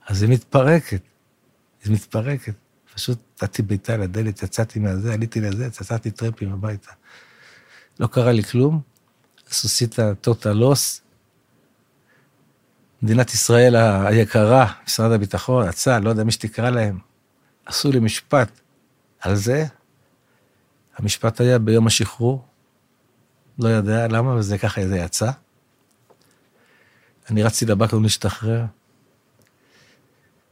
אז היא מתפרקת, היא מתפרקת. פשוט נתתי בעיטה לדלת, יצאתי מהזה, עליתי לזה, יצאתי טרמפים הביתה. לא קרה לי כלום, סוסיתא טוטה לוס, מדינת ישראל היקרה, משרד הביטחון, הצה"ל, לא יודע מי שתקרא להם, עשו לי משפט על זה. המשפט היה ביום השחרור, לא יודע למה, אבל זה ככה זה יצא. אני רצתי לבקו"ם להשתחרר.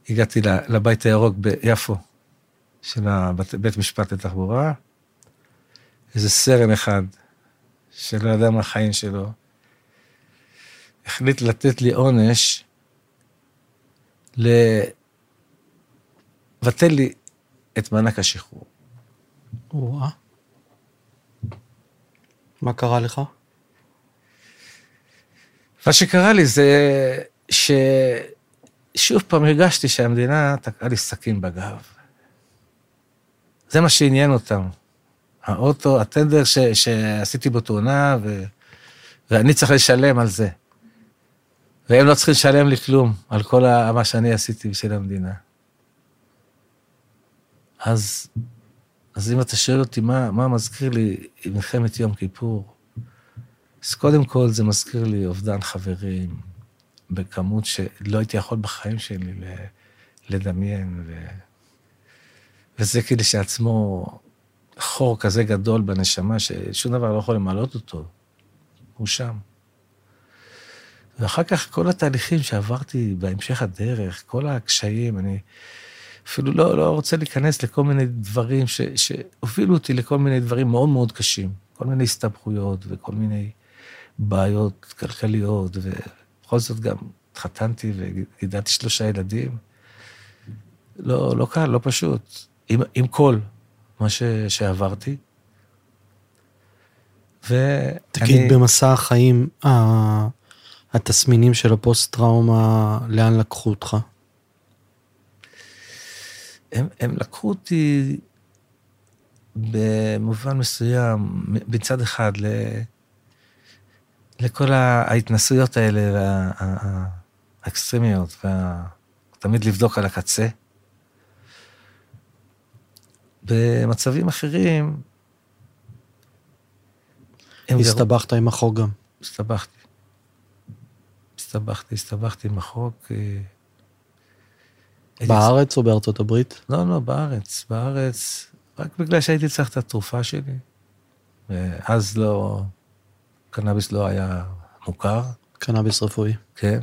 הגעתי לבית הירוק ביפו, של בית משפט לתחבורה, איזה סרן אחד, שלא יודע מה החיים שלו, החליט לתת לי עונש, לבטל לי את מענק השחרור. וואה. מה קרה לך? מה שקרה לי זה ששוב פעם הרגשתי שהמדינה תקעה לי סכין בגב. זה מה שעניין אותם. האוטו, הטנדר ש, שעשיתי בו תאונה, ו, ואני צריך לשלם על זה. והם לא צריכים לשלם לי כלום על כל מה שאני עשיתי בשביל המדינה. אז, אז אם אתה שואל אותי מה, מה מזכיר לי מלחמת יום כיפור, אז קודם כל זה מזכיר לי אובדן חברים בכמות שלא הייתי יכול בחיים שלי לדמיין, ו... וזה כאילו שעצמו חור כזה גדול בנשמה, ששום דבר לא יכול למלות אותו. הוא שם. ואחר כך כל התהליכים שעברתי בהמשך הדרך, כל הקשיים, אני אפילו לא, לא רוצה להיכנס לכל מיני דברים ש, שהובילו אותי לכל מיני דברים מאוד מאוד קשים. כל מיני הסתבכויות וכל מיני בעיות כלכליות, ובכל זאת גם התחתנתי וגידלתי שלושה ילדים. לא, לא קל, לא פשוט. עם, עם כל מה ש, שעברתי. ואני... תגיד, במסע החיים, ה- התסמינים של הפוסט-טראומה, לאן לקחו אותך? הם, הם לקחו אותי במובן מסוים, מצד אחד, ל, לכל ההתנסויות האלה, האקסטרימיות, וה, תמיד לבדוק על הקצה. במצבים אחרים, הסתבכת עם החוק גם. הסתבכתי. הסתבכתי, הסתבכתי עם החוק. אה, הייתי בארץ או בארצות הברית? לא, לא, בארץ. בארץ, רק בגלל שהייתי צריך את התרופה שלי. ואז לא, קנאביס לא היה מוכר, קנאביס רפואי. כן.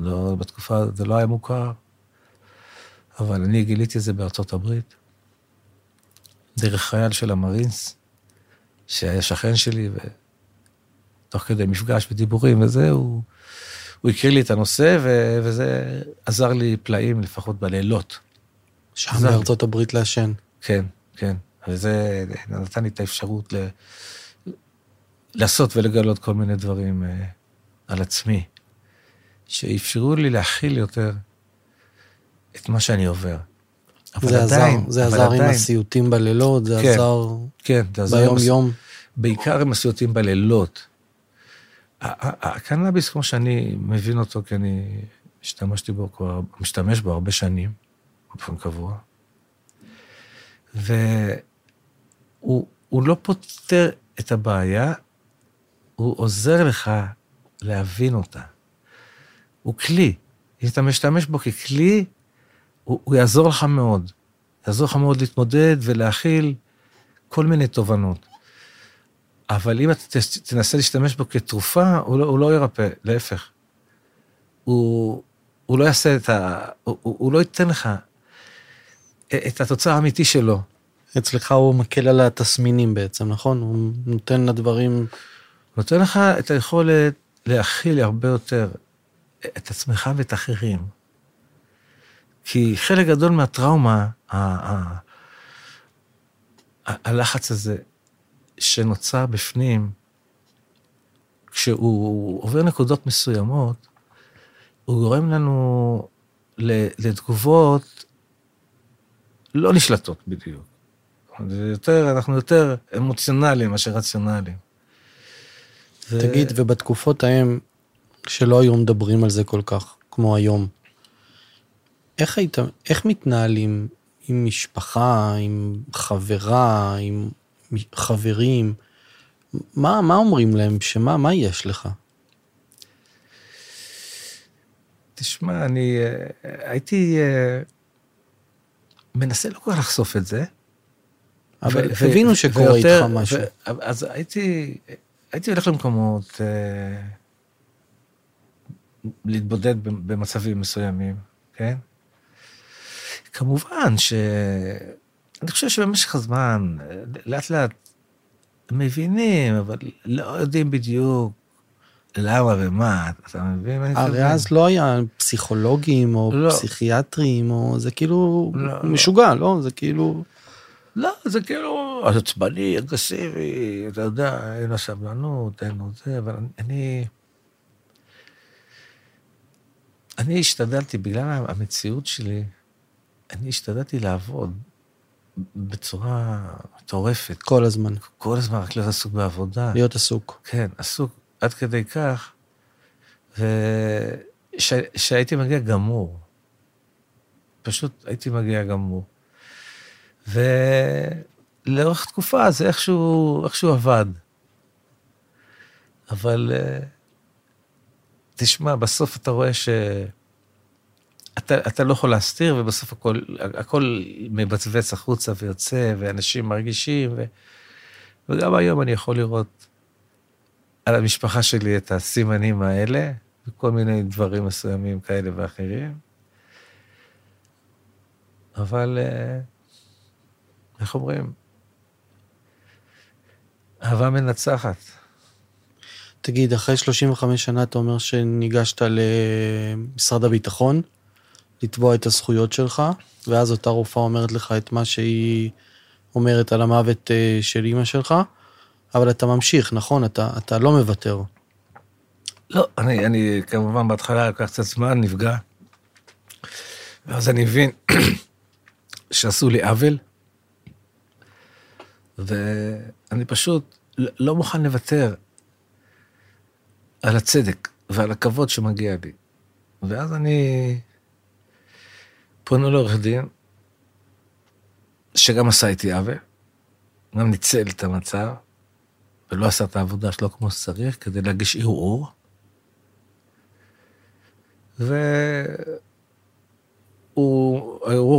לא, בתקופה זה לא היה מוכר. אבל אני גיליתי את זה בארצות הברית. דרך חייל של המרינס, שהיה שכן שלי, ותוך כדי מפגש ודיבורים וזה, הוא, הוא הכיר לי את הנושא, ו, וזה עזר לי פלאים, לפחות בלילות. שם. בארצות הברית לעשן. כן, כן. וזה נתן לי את האפשרות ל... לעשות ולגלות כל מיני דברים uh, על עצמי, שאפשרו לי להכיל יותר את מה שאני עובר. אבל זה עזר, עדיין, זה אבל עזר עם עדיין, הסיוטים בלילות, זה כן. עזר כן, זה עזר ביום עם- יום. בעיקר עם הסיוטים בלילות. הקנאביס, כמו שאני מבין אותו, כי אני השתמשתי בו כבר, משתמש בו הרבה שנים, באופן קבוע, והוא הוא לא פותר את הבעיה, הוא עוזר לך להבין אותה. הוא כלי. אם אתה משתמש בו ככלי, הוא, הוא יעזור לך מאוד. יעזור לך מאוד להתמודד ולהכיל כל מיני תובנות. אבל אם אתה תנסה להשתמש בו כתרופה, הוא לא, הוא לא ירפא, להפך. הוא, הוא לא יעשה את ה... הוא, הוא לא ייתן לך את התוצר האמיתי שלו. אצלך הוא מקל על התסמינים בעצם, נכון? הוא נותן לדברים... נותן לך את היכולת להכיל הרבה יותר את עצמך ואת האחרים. כי חלק גדול מהטראומה, הלחץ הזה שנוצר בפנים, כשהוא עובר נקודות מסוימות, הוא גורם לנו לתגובות לא נשלטות בדיוק. יותר, אנחנו יותר אמוציונליים מאשר רציונליים. ו- תגיד, ובתקופות ההם, שלא היו מדברים על זה כל כך, כמו היום, איך היית, איך מתנהלים עם משפחה, עם חברה, עם חברים? מה, מה אומרים להם? שמה, מה יש לך? תשמע, אני אה, הייתי אה, מנסה לא כל כך לחשוף את זה. אבל הבינו שקורה ויותר- איתך משהו. אז הייתי, הייתי הולך למקומות, אה, להתבודד במצבים מסוימים, כן? כמובן ש... אני חושב שבמשך הזמן, לאט לאט מבינים, אבל לא יודעים בדיוק למה ומה, אתה מבין? הרי? אז לא היה פסיכולוגים או לא. פסיכיאטרים, או זה כאילו לא, לא. משוגע, לא? זה כאילו... לא, זה כאילו עצבני, אגרסיבי, אתה יודע, אין לו סבלנות, אין לו זה, אבל אני... אני השתדלתי, בגלל המציאות שלי, אני השתדלתי לעבוד בצורה מטורפת. כל הזמן, כל הזמן רק להיות עסוק בעבודה. להיות עסוק. כן, עסוק עד כדי כך, ושהייתי מגיע גמור. פשוט הייתי מגיע גמור. ולאורך תקופה זה איכשהו, איכשהו עבד. אבל אה, תשמע, בסוף אתה רואה ש... אתה, אתה לא יכול להסתיר, ובסוף הכל, הכל מבצבץ החוצה ויוצא, ואנשים מרגישים, ו... וגם היום אני יכול לראות על המשפחה שלי את הסימנים האלה, וכל מיני דברים מסוימים כאלה ואחרים. אבל, אה, איך אומרים? אהבה מנצחת. תגיד, אחרי 35 שנה אתה אומר שניגשת למשרד הביטחון לתבוע את הזכויות שלך, ואז אותה רופאה אומרת לך את מה שהיא אומרת על המוות אה, של אימא שלך, אבל אתה ממשיך, נכון? אתה, אתה לא מוותר. לא, אני, אני כמובן בהתחלה לקח קצת זמן, נפגע. ואז אני מבין שעשו לי עוול, ואני פשוט לא- לא מוכן לוותר על הצדק ועל הכבוד שמגיע לי. ואז אני פונה לעורך דין, שגם עשה איתי עוול, גם ניצל את המצב, ולא עשה את העבודה שלו כמו שצריך, כדי להגיש ערעור. והערעור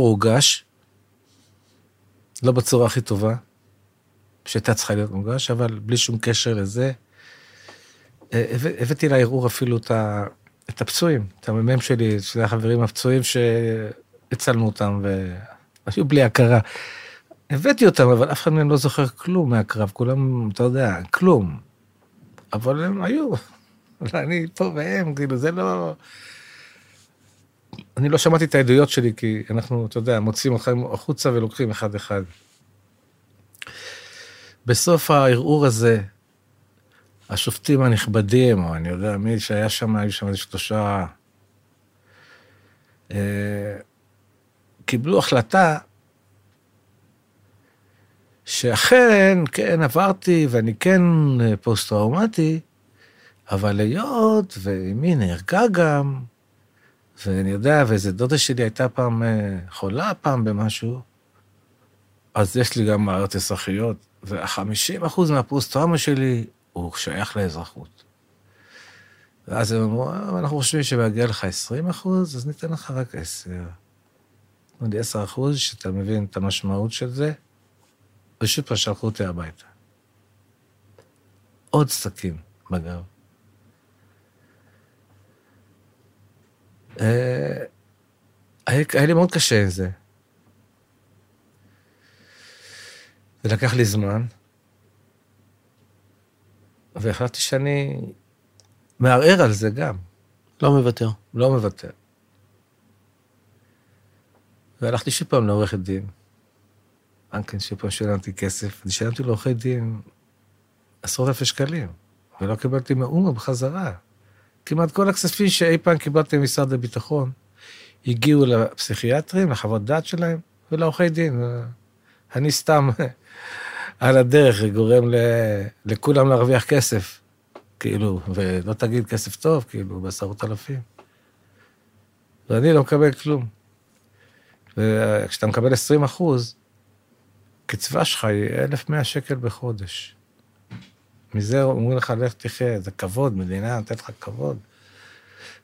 הוגש, לא בצורה הכי טובה, שהייתה צריכה להיות מוגש, אבל בלי שום קשר לזה. אה, הבא- הבאתי לערעור אפילו את, את הפצועים, את המ"מ שלי, שני החברים הפצועים שהצלנו אותם והיו בלי הכרה. הבאתי אותם, אבל אף אחד מהם לא זוכר כלום מהקרב, כולם, אתה יודע, כלום. אבל הם היו, ואני פה והם, כאילו, זה לא... אני לא שמעתי את העדויות שלי, כי אנחנו, אתה יודע, מוציאים אותם החוצה ולוקחים אחד-אחד. בסוף הערעור הזה, השופטים הנכבדים, או אני יודע מי שהיה שם, היו שם איזה שלושה, קיבלו החלטה שאכן, כן, עברתי, ואני כן אה, פוסט-טראומטי, אבל היות ואמי נהרגה גם, ואני יודע, ואיזה דודה שלי הייתה פעם אה, חולה פעם במשהו, אז יש לי גם מערכת אזרחיות, וה-50 אחוז מהפוסט-טראומה שלי הוא שייך לאזרחות. ואז הם אמרו, "אה, אנחנו חושבים שמגיע לך 20 אחוז, אז ניתן לך רק 10. לי 10 אחוז, שאתה מבין את המשמעות של זה, ושוב פעם שלחו אותי הביתה. עוד סכין בגב. אה, היה היה לי מאוד קשה עם זה. זה לקח לי זמן, והחלטתי שאני מערער על זה גם, לא מוותר. לא מוותר. והלכתי שוב פעם לעורכת דין. כן שוב פעם שילמתי כסף, אני שילמתי לעורכי דין עשרות אלפי שקלים, ולא קיבלתי מאומה בחזרה. כמעט כל הכספים שאי פעם קיבלתי ממשרד הביטחון הגיעו לפסיכיאטרים, לחוות דעת שלהם ולעורכי דין. אני סתם על הדרך גורם ל... לכולם להרוויח כסף, כאילו, ולא תגיד כסף טוב, כאילו, בעשרות אלפים. ואני לא מקבל כלום. וכשאתה מקבל 20 אחוז, קצבה שלך היא 1,100 שקל בחודש. מזה אומרים לך, לך תחיה, זה כבוד, מדינה נותנת לך כבוד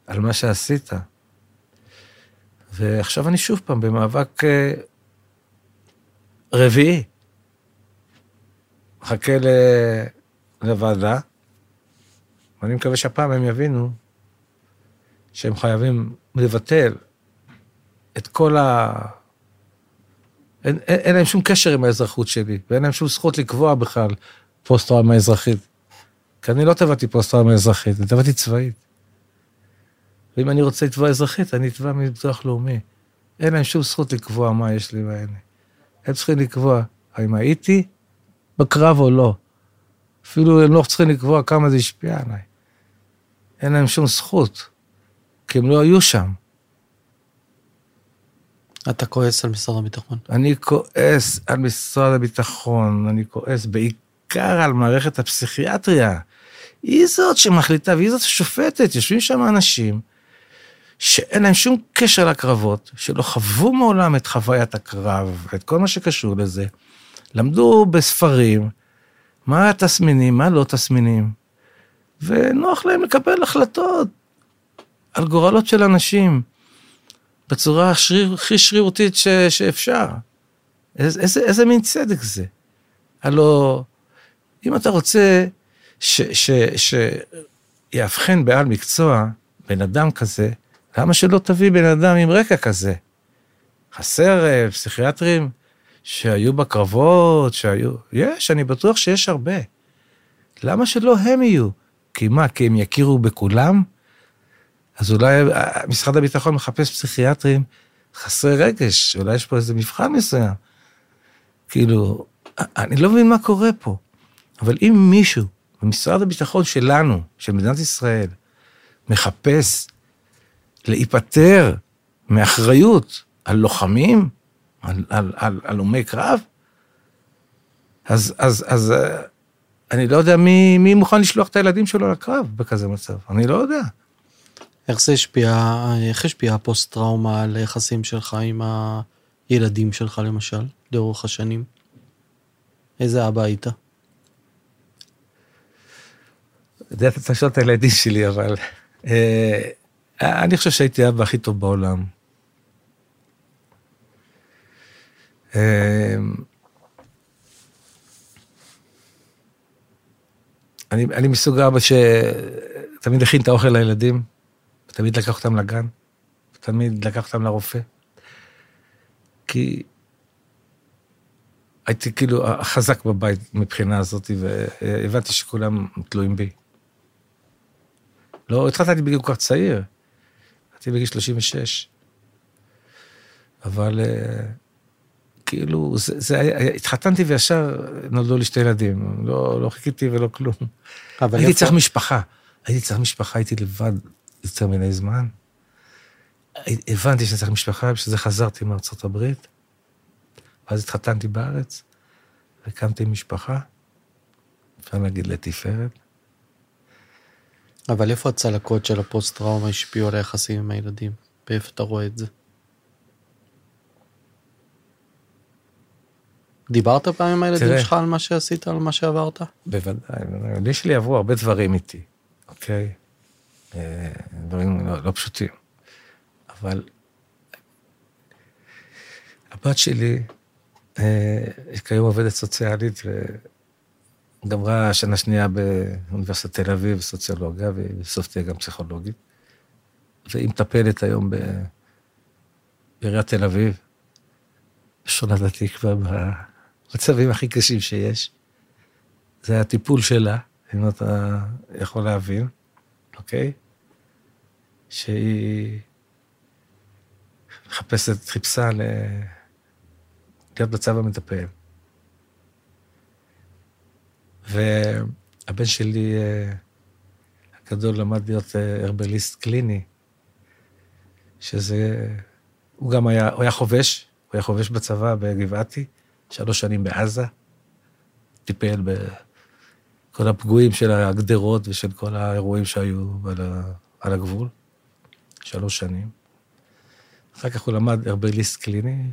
על מה שעשית. ועכשיו אני שוב פעם במאבק אה, רביעי. מחכה לוועדה, ואני מקווה שהפעם הם יבינו שהם חייבים לבטל את כל ה... אין, אין, אין להם שום קשר עם האזרחות שלי, ואין להם שום זכות לקבוע בכלל פוסט-טראומה אזרחית. כי אני לא תבעתי פוסט-טראומה אזרחית, אני תבעתי צבאית. ואם אני רוצה לתבוע אזרחית, אני אתבע מביטוח לאומי. אין להם שום זכות לקבוע מה יש לי והאלה. הם צריכים לקבוע האם הייתי בקרב או לא. אפילו הם לא צריכים לקבוע כמה זה השפיע עליי. אין להם שום זכות, כי הם לא היו שם. אתה כועס על משרד הביטחון. אני כועס על משרד הביטחון, אני כועס בעיקר על מערכת הפסיכיאטריה. היא זאת שמחליטה והיא זאת ששופטת. יושבים שם אנשים שאין להם שום קשר לקרבות, שלא חוו מעולם את חוויית הקרב, את כל מה שקשור לזה. למדו בספרים מה התסמינים, מה לא תסמינים, ונוח להם לקבל החלטות על גורלות של אנשים בצורה השריר, הכי שרירותית ש, שאפשר. איזה, איזה, איזה מין צדק זה? הלו, אם אתה רוצה שיאבחן בעל מקצוע בן אדם כזה, למה שלא תביא בן אדם עם רקע כזה? חסר אה, פסיכיאטרים שהיו בקרבות, שהיו... יש, אני בטוח שיש הרבה. למה שלא הם יהיו? כי מה, כי הם יכירו בכולם? אז אולי אה, משרד הביטחון מחפש פסיכיאטרים חסרי רגש, אולי יש פה איזה מבחן מסוים. כאילו, אני לא מבין מה קורה פה. אבל אם מישהו במשרד הביטחון שלנו, של מדינת ישראל, מחפש להיפטר מאחריות על לוחמים, על הלומי קרב, אז, אז, אז אה, אני לא יודע מי, מי מוכן לשלוח את הילדים שלו לקרב בכזה מצב, אני לא יודע. איך זה השפיע, איך השפיע הפוסט-טראומה על היחסים שלך עם הילדים שלך למשל, לאורך השנים? איזה אבא היית? יודע, אתה צריך את הילדים שלי, אבל... אה, אני חושב שהייתי האבא הכי טוב בעולם. אה, אני, אני מסוג האבא שתמיד הכין את האוכל לילדים, ותמיד לקח אותם לגן, ותמיד לקח אותם לרופא. כי הייתי כאילו החזק בבית מבחינה הזאת, והבנתי שכולם תלויים בי. לא, התחתנתי בגיל כל כך צעיר, התחתנתי בגיל 36. אבל אה, כאילו, זה, זה היה, התחתנתי וישר נולדו לי שתי ילדים, לא, לא חיכיתי ולא כלום. הייתי איפה... צריך משפחה, הייתי צריך משפחה, הייתי לבד יותר מיני זמן. הבנתי שאני צריך משפחה, בשביל זה חזרתי מארצות הברית. ואז התחתנתי בארץ, והקמתי משפחה, אפשר להגיד לתפארת. אבל איפה הצלקות של הפוסט-טראומה השפיעו על היחסים עם הילדים? ואיפה אתה רואה את זה? דיברת פעם עם הילדים תראה, שלך על מה שעשית, על מה שעברת? בוודאי, הילדים שלי עברו הרבה דברים איתי, אוקיי? אה, דברים לא, לא פשוטים. אבל הבת שלי, אה, כיום עובדת סוציאלית, וגמרה שנה שנייה באוניברסיטת תל אביב, סוציולוגיה, ובסוף תהיה גם פסיכולוגית. והיא מטפלת היום בעיריית תל אביב, בשכונת התקווה, במצבים הכי קשים שיש. זה הטיפול שלה, אם אתה יכול להבין, אוקיי? שהיא מחפשת, חיפשה ל... להיות בצו המטפל. והבן שלי אה, הגדול למד להיות אה, הרבליסט קליני, שזה, הוא גם היה, הוא היה חובש, הוא היה חובש בצבא בגבעתי, שלוש שנים בעזה, טיפל בכל הפגועים של הגדרות ושל כל האירועים שהיו על הגבול, שלוש שנים. אחר כך הוא למד הרבליסט קליני,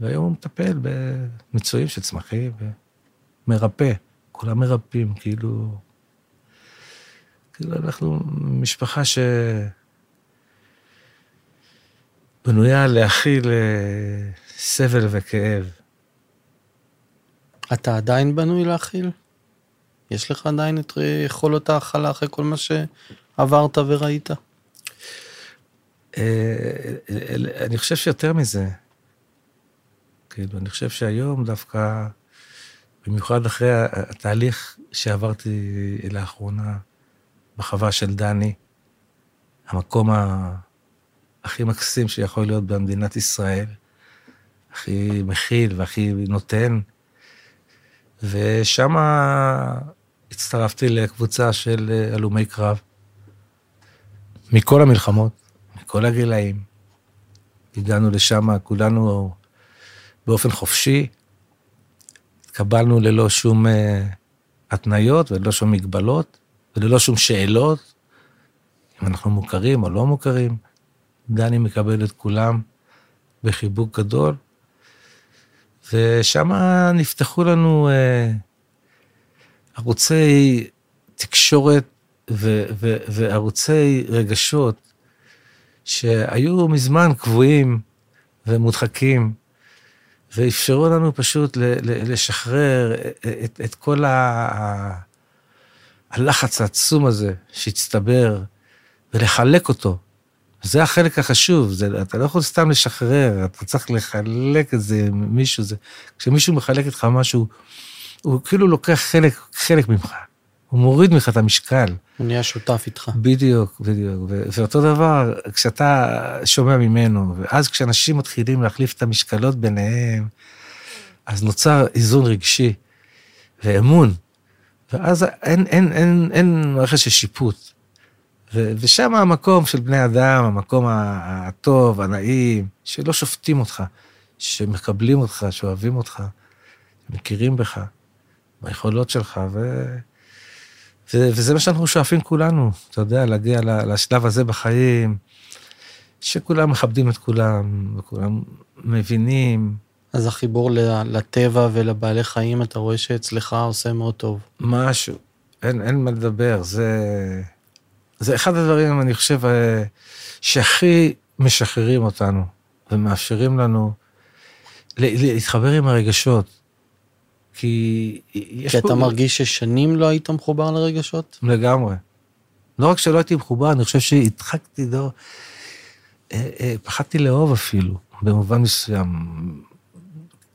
והיום הוא מטפל במצויים של צמחים, ומרפא. כולם מרפאים, כאילו... כאילו אנחנו משפחה ש... בנויה להכיל אה, סבל וכאב. אתה עדיין בנוי להכיל? יש לך עדיין את יכולות ההכלה אחרי כל מה שעברת וראית? אה, אני חושב שיותר מזה. כאילו, אני חושב שהיום דווקא, במיוחד אחרי התהליך שעברתי לאחרונה בחווה של דני, המקום. הכי מקסים שיכול להיות במדינת ישראל, הכי מכיל והכי נותן, ושם הצטרפתי לקבוצה של אה, הלומי קרב, מכל המלחמות, מכל הגילאים. הגענו לשם כולנו באופן חופשי, התקבלנו ללא שום uh, התניות וללא שום מגבלות וללא שום שאלות, אם אנחנו מוכרים או לא מוכרים. דני מקבל את כולם בחיבוק גדול, ושם נפתחו לנו uh, ערוצי תקשורת ו- ו- וערוצי רגשות שהיו מזמן קבועים ומודחקים, ואפשרו לנו פשוט לשחרר את, את כל ה- הלחץ העצום הזה שהצטבר, ולחלק אותו. זה החלק החשוב, זה, אתה לא יכול סתם לשחרר, אתה צריך לחלק את זה עם מישהו. זה, כשמישהו מחלק איתך משהו, הוא כאילו לוקח חלק, חלק ממך, הוא מוריד ממך את המשקל. הוא נהיה שותף איתך. בדיוק, בדיוק. ואותו דבר, כשאתה שומע ממנו, ואז כשאנשים מתחילים להחליף את המשקלות ביניהם, אז נוצר איזון רגשי ואמון, ואז אין, אין, אין, אין מערכת של שיפוט. ו- ושם המקום של בני אדם, המקום הטוב, הנעים, שלא שופטים אותך, שמקבלים אותך, שאוהבים אותך, מכירים בך, ביכולות שלך, ו... וזה מה שאנחנו שואפים כולנו, אתה יודע, להגיע לשלב הזה בחיים, שכולם מכבדים את כולם, וכולם מבינים. אז החיבור לטבע ולבעלי חיים, אתה רואה שאצלך עושה מאוד טוב. משהו, אין, אין מה לדבר, זה... זה אחד הדברים, אני חושב, אה, שהכי משחררים אותנו ומאפשרים לנו להתחבר עם הרגשות. כי יש כי פה... אתה מרגיש ששנים לא היית מחובר לרגשות? לגמרי. לא רק שלא הייתי מחובר, אני חושב שהדחקתי, לא... אה, אה, פחדתי לאהוב אפילו, במובן מסוים.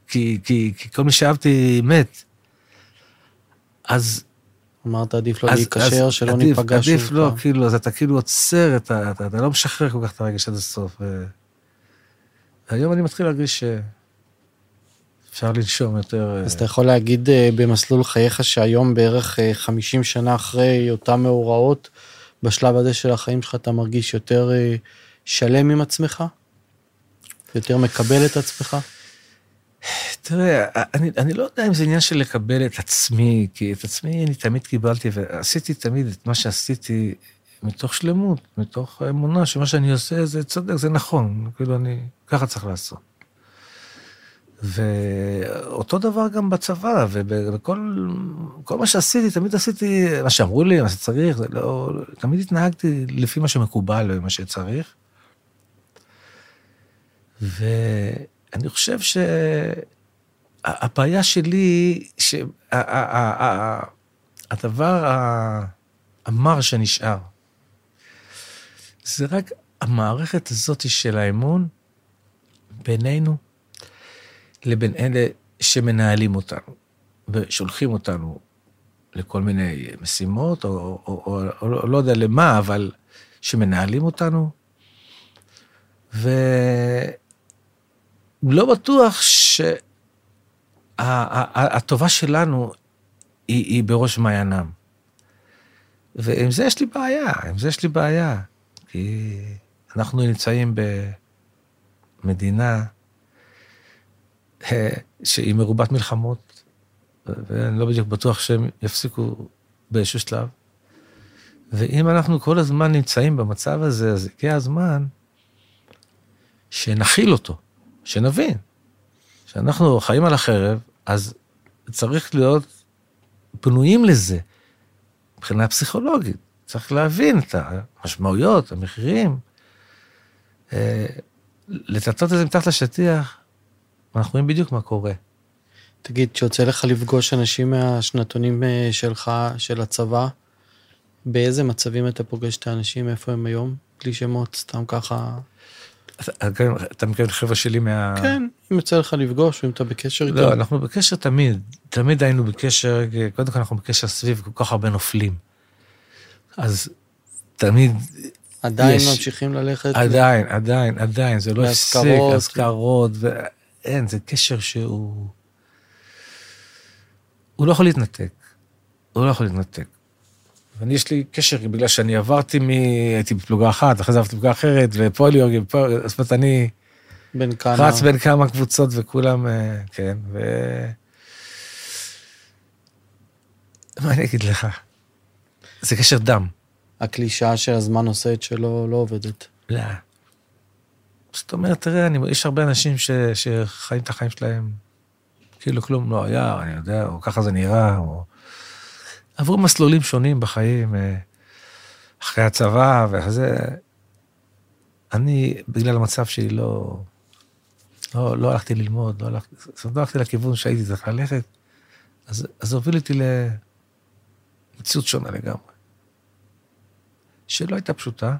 כי, כי, כי כל מי שאהבתי מת. אז אמרת עדיף לא להיקשר, שלא ניפגע שוב. עדיף לא, כאילו, אז אתה כאילו עוצר, אתה, אתה, אתה לא משחרר כל כך את הרגש עד הסוף. והיום אני מתחיל להרגיש שאפשר לנשום יותר. אז אתה יכול להגיד אה, במסלול חייך שהיום בערך 50 אה, שנה אחרי אותם מאורעות, בשלב הזה של החיים שלך אתה מרגיש יותר אה, שלם עם עצמך? יותר מקבל את עצמך? תראה, אני, אני לא יודע אם זה עניין של לקבל את עצמי, כי את עצמי אני תמיד קיבלתי, ועשיתי תמיד את מה שעשיתי מתוך שלמות, מתוך אמונה שמה שאני עושה זה צודק, זה נכון, כאילו אני, ככה צריך לעשות. ואותו דבר גם בצבא, ובכל כל מה שעשיתי, תמיד עשיתי מה שאמרו לי, מה שצריך, לא, תמיד התנהגתי לפי מה שמקובל ומה שצריך. ואני חושב ש... הבעיה שלי, שהדבר המר שנשאר, זה רק המערכת הזאת של האמון בינינו לבין אלה שמנהלים אותנו ושולחים אותנו לכל מיני משימות, או, או, או, או, או לא יודע למה, אבל שמנהלים אותנו. ולא בטוח ש... הטובה שלנו היא, היא בראש מעיינם. ועם זה יש לי בעיה, עם זה יש לי בעיה. כי אנחנו נמצאים במדינה שהיא מרובת מלחמות, ואני לא בדיוק בטוח שהם יפסיקו באיזשהו שלב. ואם אנחנו כל הזמן נמצאים במצב הזה, אז הגיע הזמן שנכיל אותו, שנבין. כשאנחנו חיים על החרב, אז צריך להיות פנויים לזה מבחינה פסיכולוגית. צריך להבין את המשמעויות, המחירים. אה, לטטות את זה מתחת לשטיח, אנחנו רואים בדיוק מה קורה. תגיד, כשיוצא לך לפגוש אנשים מהשנתונים אה, שלך, של הצבא, באיזה מצבים אתה פוגש את האנשים, איפה הם היום? בלי שמות, סתם ככה... אתה- אתה מכיר את החבר'ה שלי מה... כן, אם יוצא לך לפגוש, אם אתה בקשר איתם. לא, אנחנו בקשר תמיד, תמיד היינו בקשר, קודם כל אנחנו בקשר סביב כל כך הרבה נופלים. אז תמיד, עדיין יש. ממשיכים ללכת? עדיין, עדיין, עדיין, זה לא הפסיק. אזכרות, ואין, זה קשר שהוא... הוא לא יכול להתנתק. הוא לא יכול להתנתק. ואני, יש לי קשר, בגלל שאני עברתי מ... הייתי בפלוגה אחת, אחרי זה עברתי בפלוגה אחרת, ופוליו, ופוליו, זאת אומרת, אני... בין כמה? רץ בין כמה קבוצות וכולם, אה, כן, ו... מה אני אגיד לך? זה קשר דם. הקלישאה שהזמן עושה את שלו לא עובדת. לא. זאת אומרת, תראה, אני, יש הרבה אנשים ש, שחיים את החיים שלהם כאילו כלום לא היה, אני יודע, או ככה זה נראה, או... עברו מסלולים שונים בחיים, אה, אחרי הצבא וזה. אני, בגלל המצב שלי, לא... לא, לא הלכתי ללמוד, לא הלכתי, זאת אומרת, לא הלכתי לכיוון שהייתי צריך ללכת, אז, אז זה הוביל אותי למציאות שונה לגמרי. שלא הייתה פשוטה.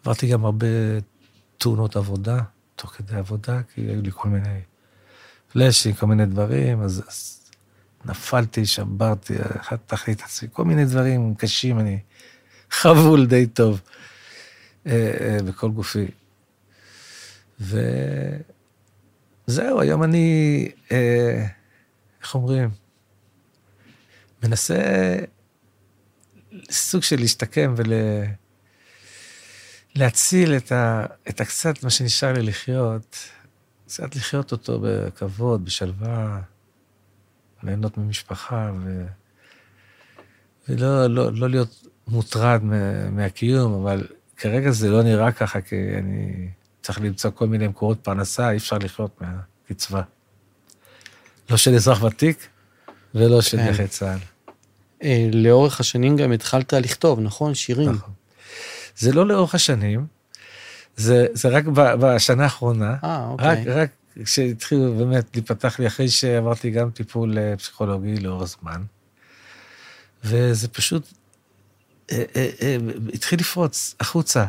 עברתי גם הרבה תאונות עבודה, תוך כדי עבודה, כי היו לי כל מיני פלאשים, כל מיני דברים, אז, אז נפלתי, שברתי, חתכתי את עצמי, כל מיני דברים קשים, אני חבול די טוב אה, אה, בכל גופי. וזהו, היום אני, אה, איך אומרים, מנסה סוג של להשתקם ול... להציל את, ה, את הקצת, מה שנשאר לי לחיות, קצת לחיות אותו בכבוד, בשלווה, ליהנות ממשפחה, ו... ולא לא, לא להיות מוטרד מה, מהקיום, אבל כרגע זה לא נראה ככה, כי אני צריך למצוא כל מיני מקורות פרנסה, אי אפשר לחיות מהקצבה. לא של אזרח ותיק ולא של כן. נכה צה"ל. אה, לאורך השנים גם התחלת לכתוב, נכון? שירים. נכון. זה לא לאורך השנים, זה, זה רק ב- בשנה האחרונה. אה, אוקיי. רק... רק כשהתחילו באמת להיפתח לי, אחרי שעברתי גם טיפול אה, פסיכולוגי לאורך זמן, וזה פשוט אה, אה, אה, התחיל לפרוץ החוצה.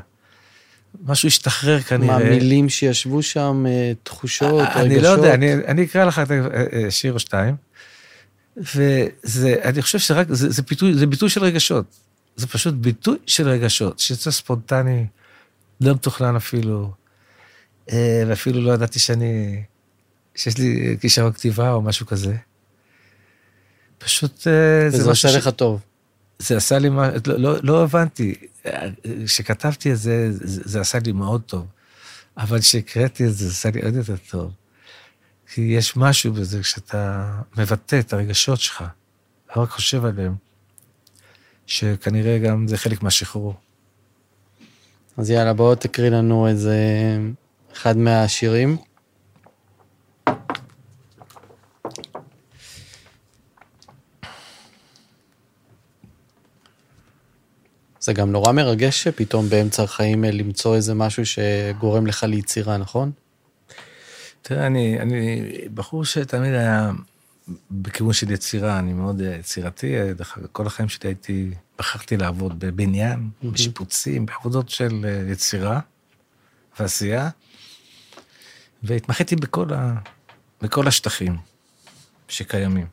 משהו השתחרר כנראה. מה, מילים שישבו שם, תחושות, רגשות? אני לא יודע, אני, אני אקרא לך את ה- אה, שיר או שתיים, וזה, אני חושב שרק, זה, זה, ביטוי, זה ביטוי של רגשות. זה פשוט ביטוי של רגשות, שיוצא ספונטני, לא מתוכנן אפילו, אה, ואפילו לא ידעתי שאני, שיש לי כישרון כתיבה או משהו כזה. פשוט אה, זה משהו עושה לך טוב. זה עשה לי, מה- לא, לא, לא הבנתי. כשכתבתי את זה, זה, זה עשה לי מאוד טוב. אבל כשהקראתי את זה, זה עשה לי עוד יותר טוב. כי יש משהו בזה, כשאתה מבטא את הרגשות שלך, לא רק חושב עליהם, שכנראה גם זה חלק מהשחרור. אז יאללה, בוא תקריא לנו איזה אחד מהשירים. זה גם נורא מרגש שפתאום באמצע החיים אה, למצוא איזה משהו שגורם לך ליצירה, נכון? תראה, אני, אני בחור שתמיד היה בכיוון של יצירה, אני מאוד אה, יצירתי, אה, דרך אגב, כל החיים שלי הייתי, בחרתי לעבוד בבניין, מהמם. בשיפוצים, בעבודות של אה, יצירה ועשייה, והתמחיתי בכל, ה, בכל השטחים שקיימים.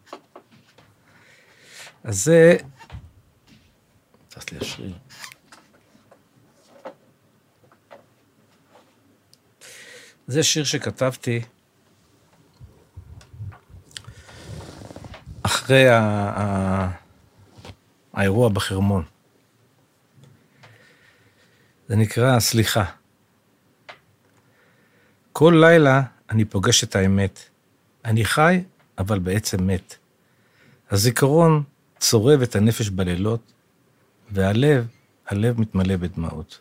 אז זה... צריך לי השריר. זה שיר שכתבתי אחרי ה- ה- האירוע בחרמון. זה נקרא סליחה. כל לילה אני פוגש את האמת. אני חי, אבל בעצם מת. הזיכרון צורב את הנפש בלילות, והלב, הלב מתמלא בדמעות.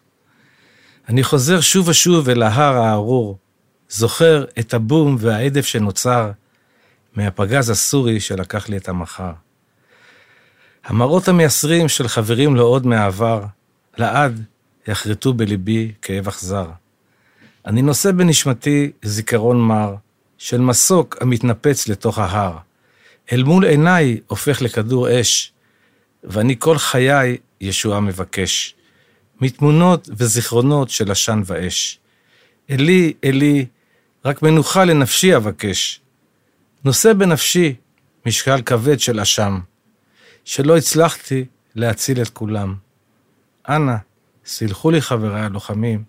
אני חוזר שוב ושוב אל ההר הארור, זוכר את הבום והעדף שנוצר מהפגז הסורי שלקח לי את המחר. המראות המייסרים של חברים לא עוד מהעבר, לעד יחרטו בליבי כאב אכזר. אני נושא בנשמתי זיכרון מר של מסוק המתנפץ לתוך ההר. אל מול עיניי הופך לכדור אש, ואני כל חיי ישועה מבקש. מתמונות וזיכרונות של עשן ואש. אלי, אלי, רק מנוחה לנפשי אבקש. נושא בנפשי משקל כבד של אשם, שלא הצלחתי להציל את כולם. אנא, סלחו לי חבריי הלוחמים,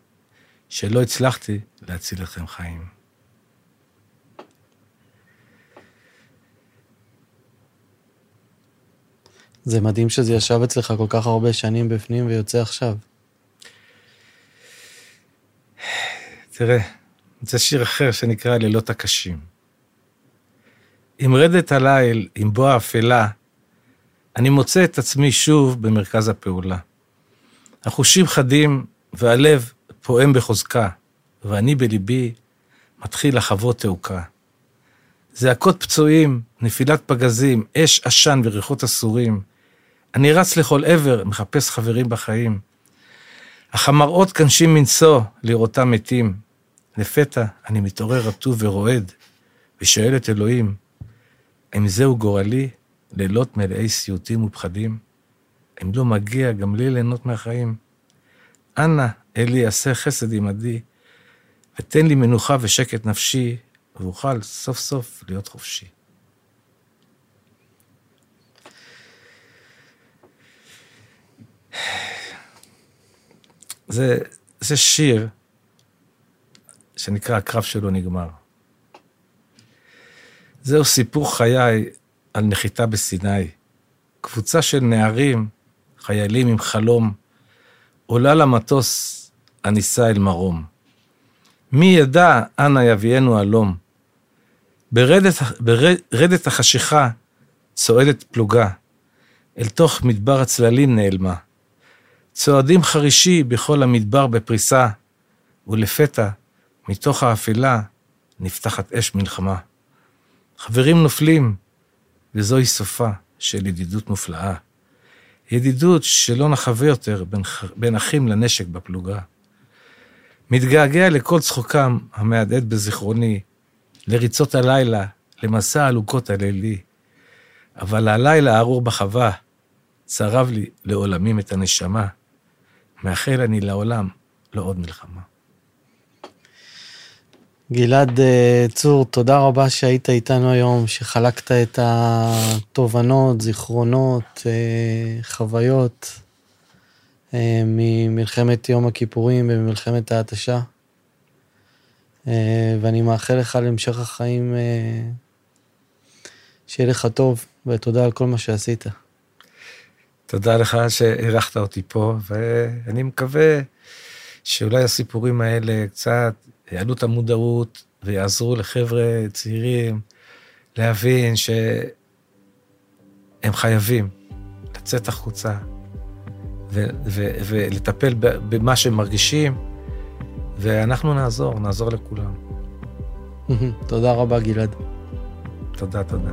שלא הצלחתי להציל אתכם חיים. זה מדהים שזה ישב אצלך כל כך הרבה שנים בפנים ויוצא עכשיו. תראה, זה שיר אחר שנקרא לילות הקשים. עם רדת הליל, עם בוא האפלה, אני מוצא את עצמי שוב במרכז הפעולה. החושים חדים והלב פועם בחוזקה, ואני בליבי מתחיל לחוות תעוקה. זעקות פצועים, נפילת פגזים, אש, עשן וריחות אסורים. אני רץ לכל עבר, מחפש חברים בחיים. אך המראות קנשים מנשוא לראותם מתים. לפתע אני מתעורר רטוב ורועד, ושואל את אלוהים, האם זהו גורלי, לילות מלאי סיוטים ופחדים? האם לא מגיע גם לי ליהנות מהחיים? אנא, אלי, עשה חסד עמדי, ותן לי מנוחה ושקט נפשי, ואוכל סוף סוף להיות חופשי. זה, זה שיר שנקרא הקרב שלו נגמר. זהו סיפור חיי על נחיתה בסיני. קבוצה של נערים, חיילים עם חלום, עולה למטוס הניסה אל מרום. מי ידע אנה יביאנו הלום. ברדת, ברדת החשיכה צועדת פלוגה, אל תוך מדבר הצללים נעלמה. צועדים חרישי בכל המדבר בפריסה, ולפתע, מתוך האפלה, נפתחת אש מלחמה. חברים נופלים, וזוהי סופה של ידידות מופלאה. ידידות שלא נחווה יותר בין, בין אחים לנשק בפלוגה. מתגעגע לכל צחוקם המהדהד בזיכרוני, לריצות הלילה, למסע עלוקות הלילי. אבל הלילה הארור בחווה, צרב לי לעולמים את הנשמה. מאחל אני לעולם לא עוד מלחמה. גלעד אה, צור, תודה רבה שהיית איתנו היום, שחלקת את התובנות, זיכרונות, אה, חוויות אה, ממלחמת יום הכיפורים וממלחמת ההתשה. ואני מאחל לך להמשך החיים שיהיה לך טוב, ותודה על כל מה שעשית. תודה לך שאירחת אותי פה, ואני מקווה שאולי הסיפורים האלה קצת יעלו את המודעות ויעזרו לחבר'ה צעירים להבין שהם חייבים לצאת החוצה ו- ו- ולטפל במה שהם מרגישים, ואנחנו נעזור, נעזור לכולם. תודה רבה, גלעד. תודה, תודה.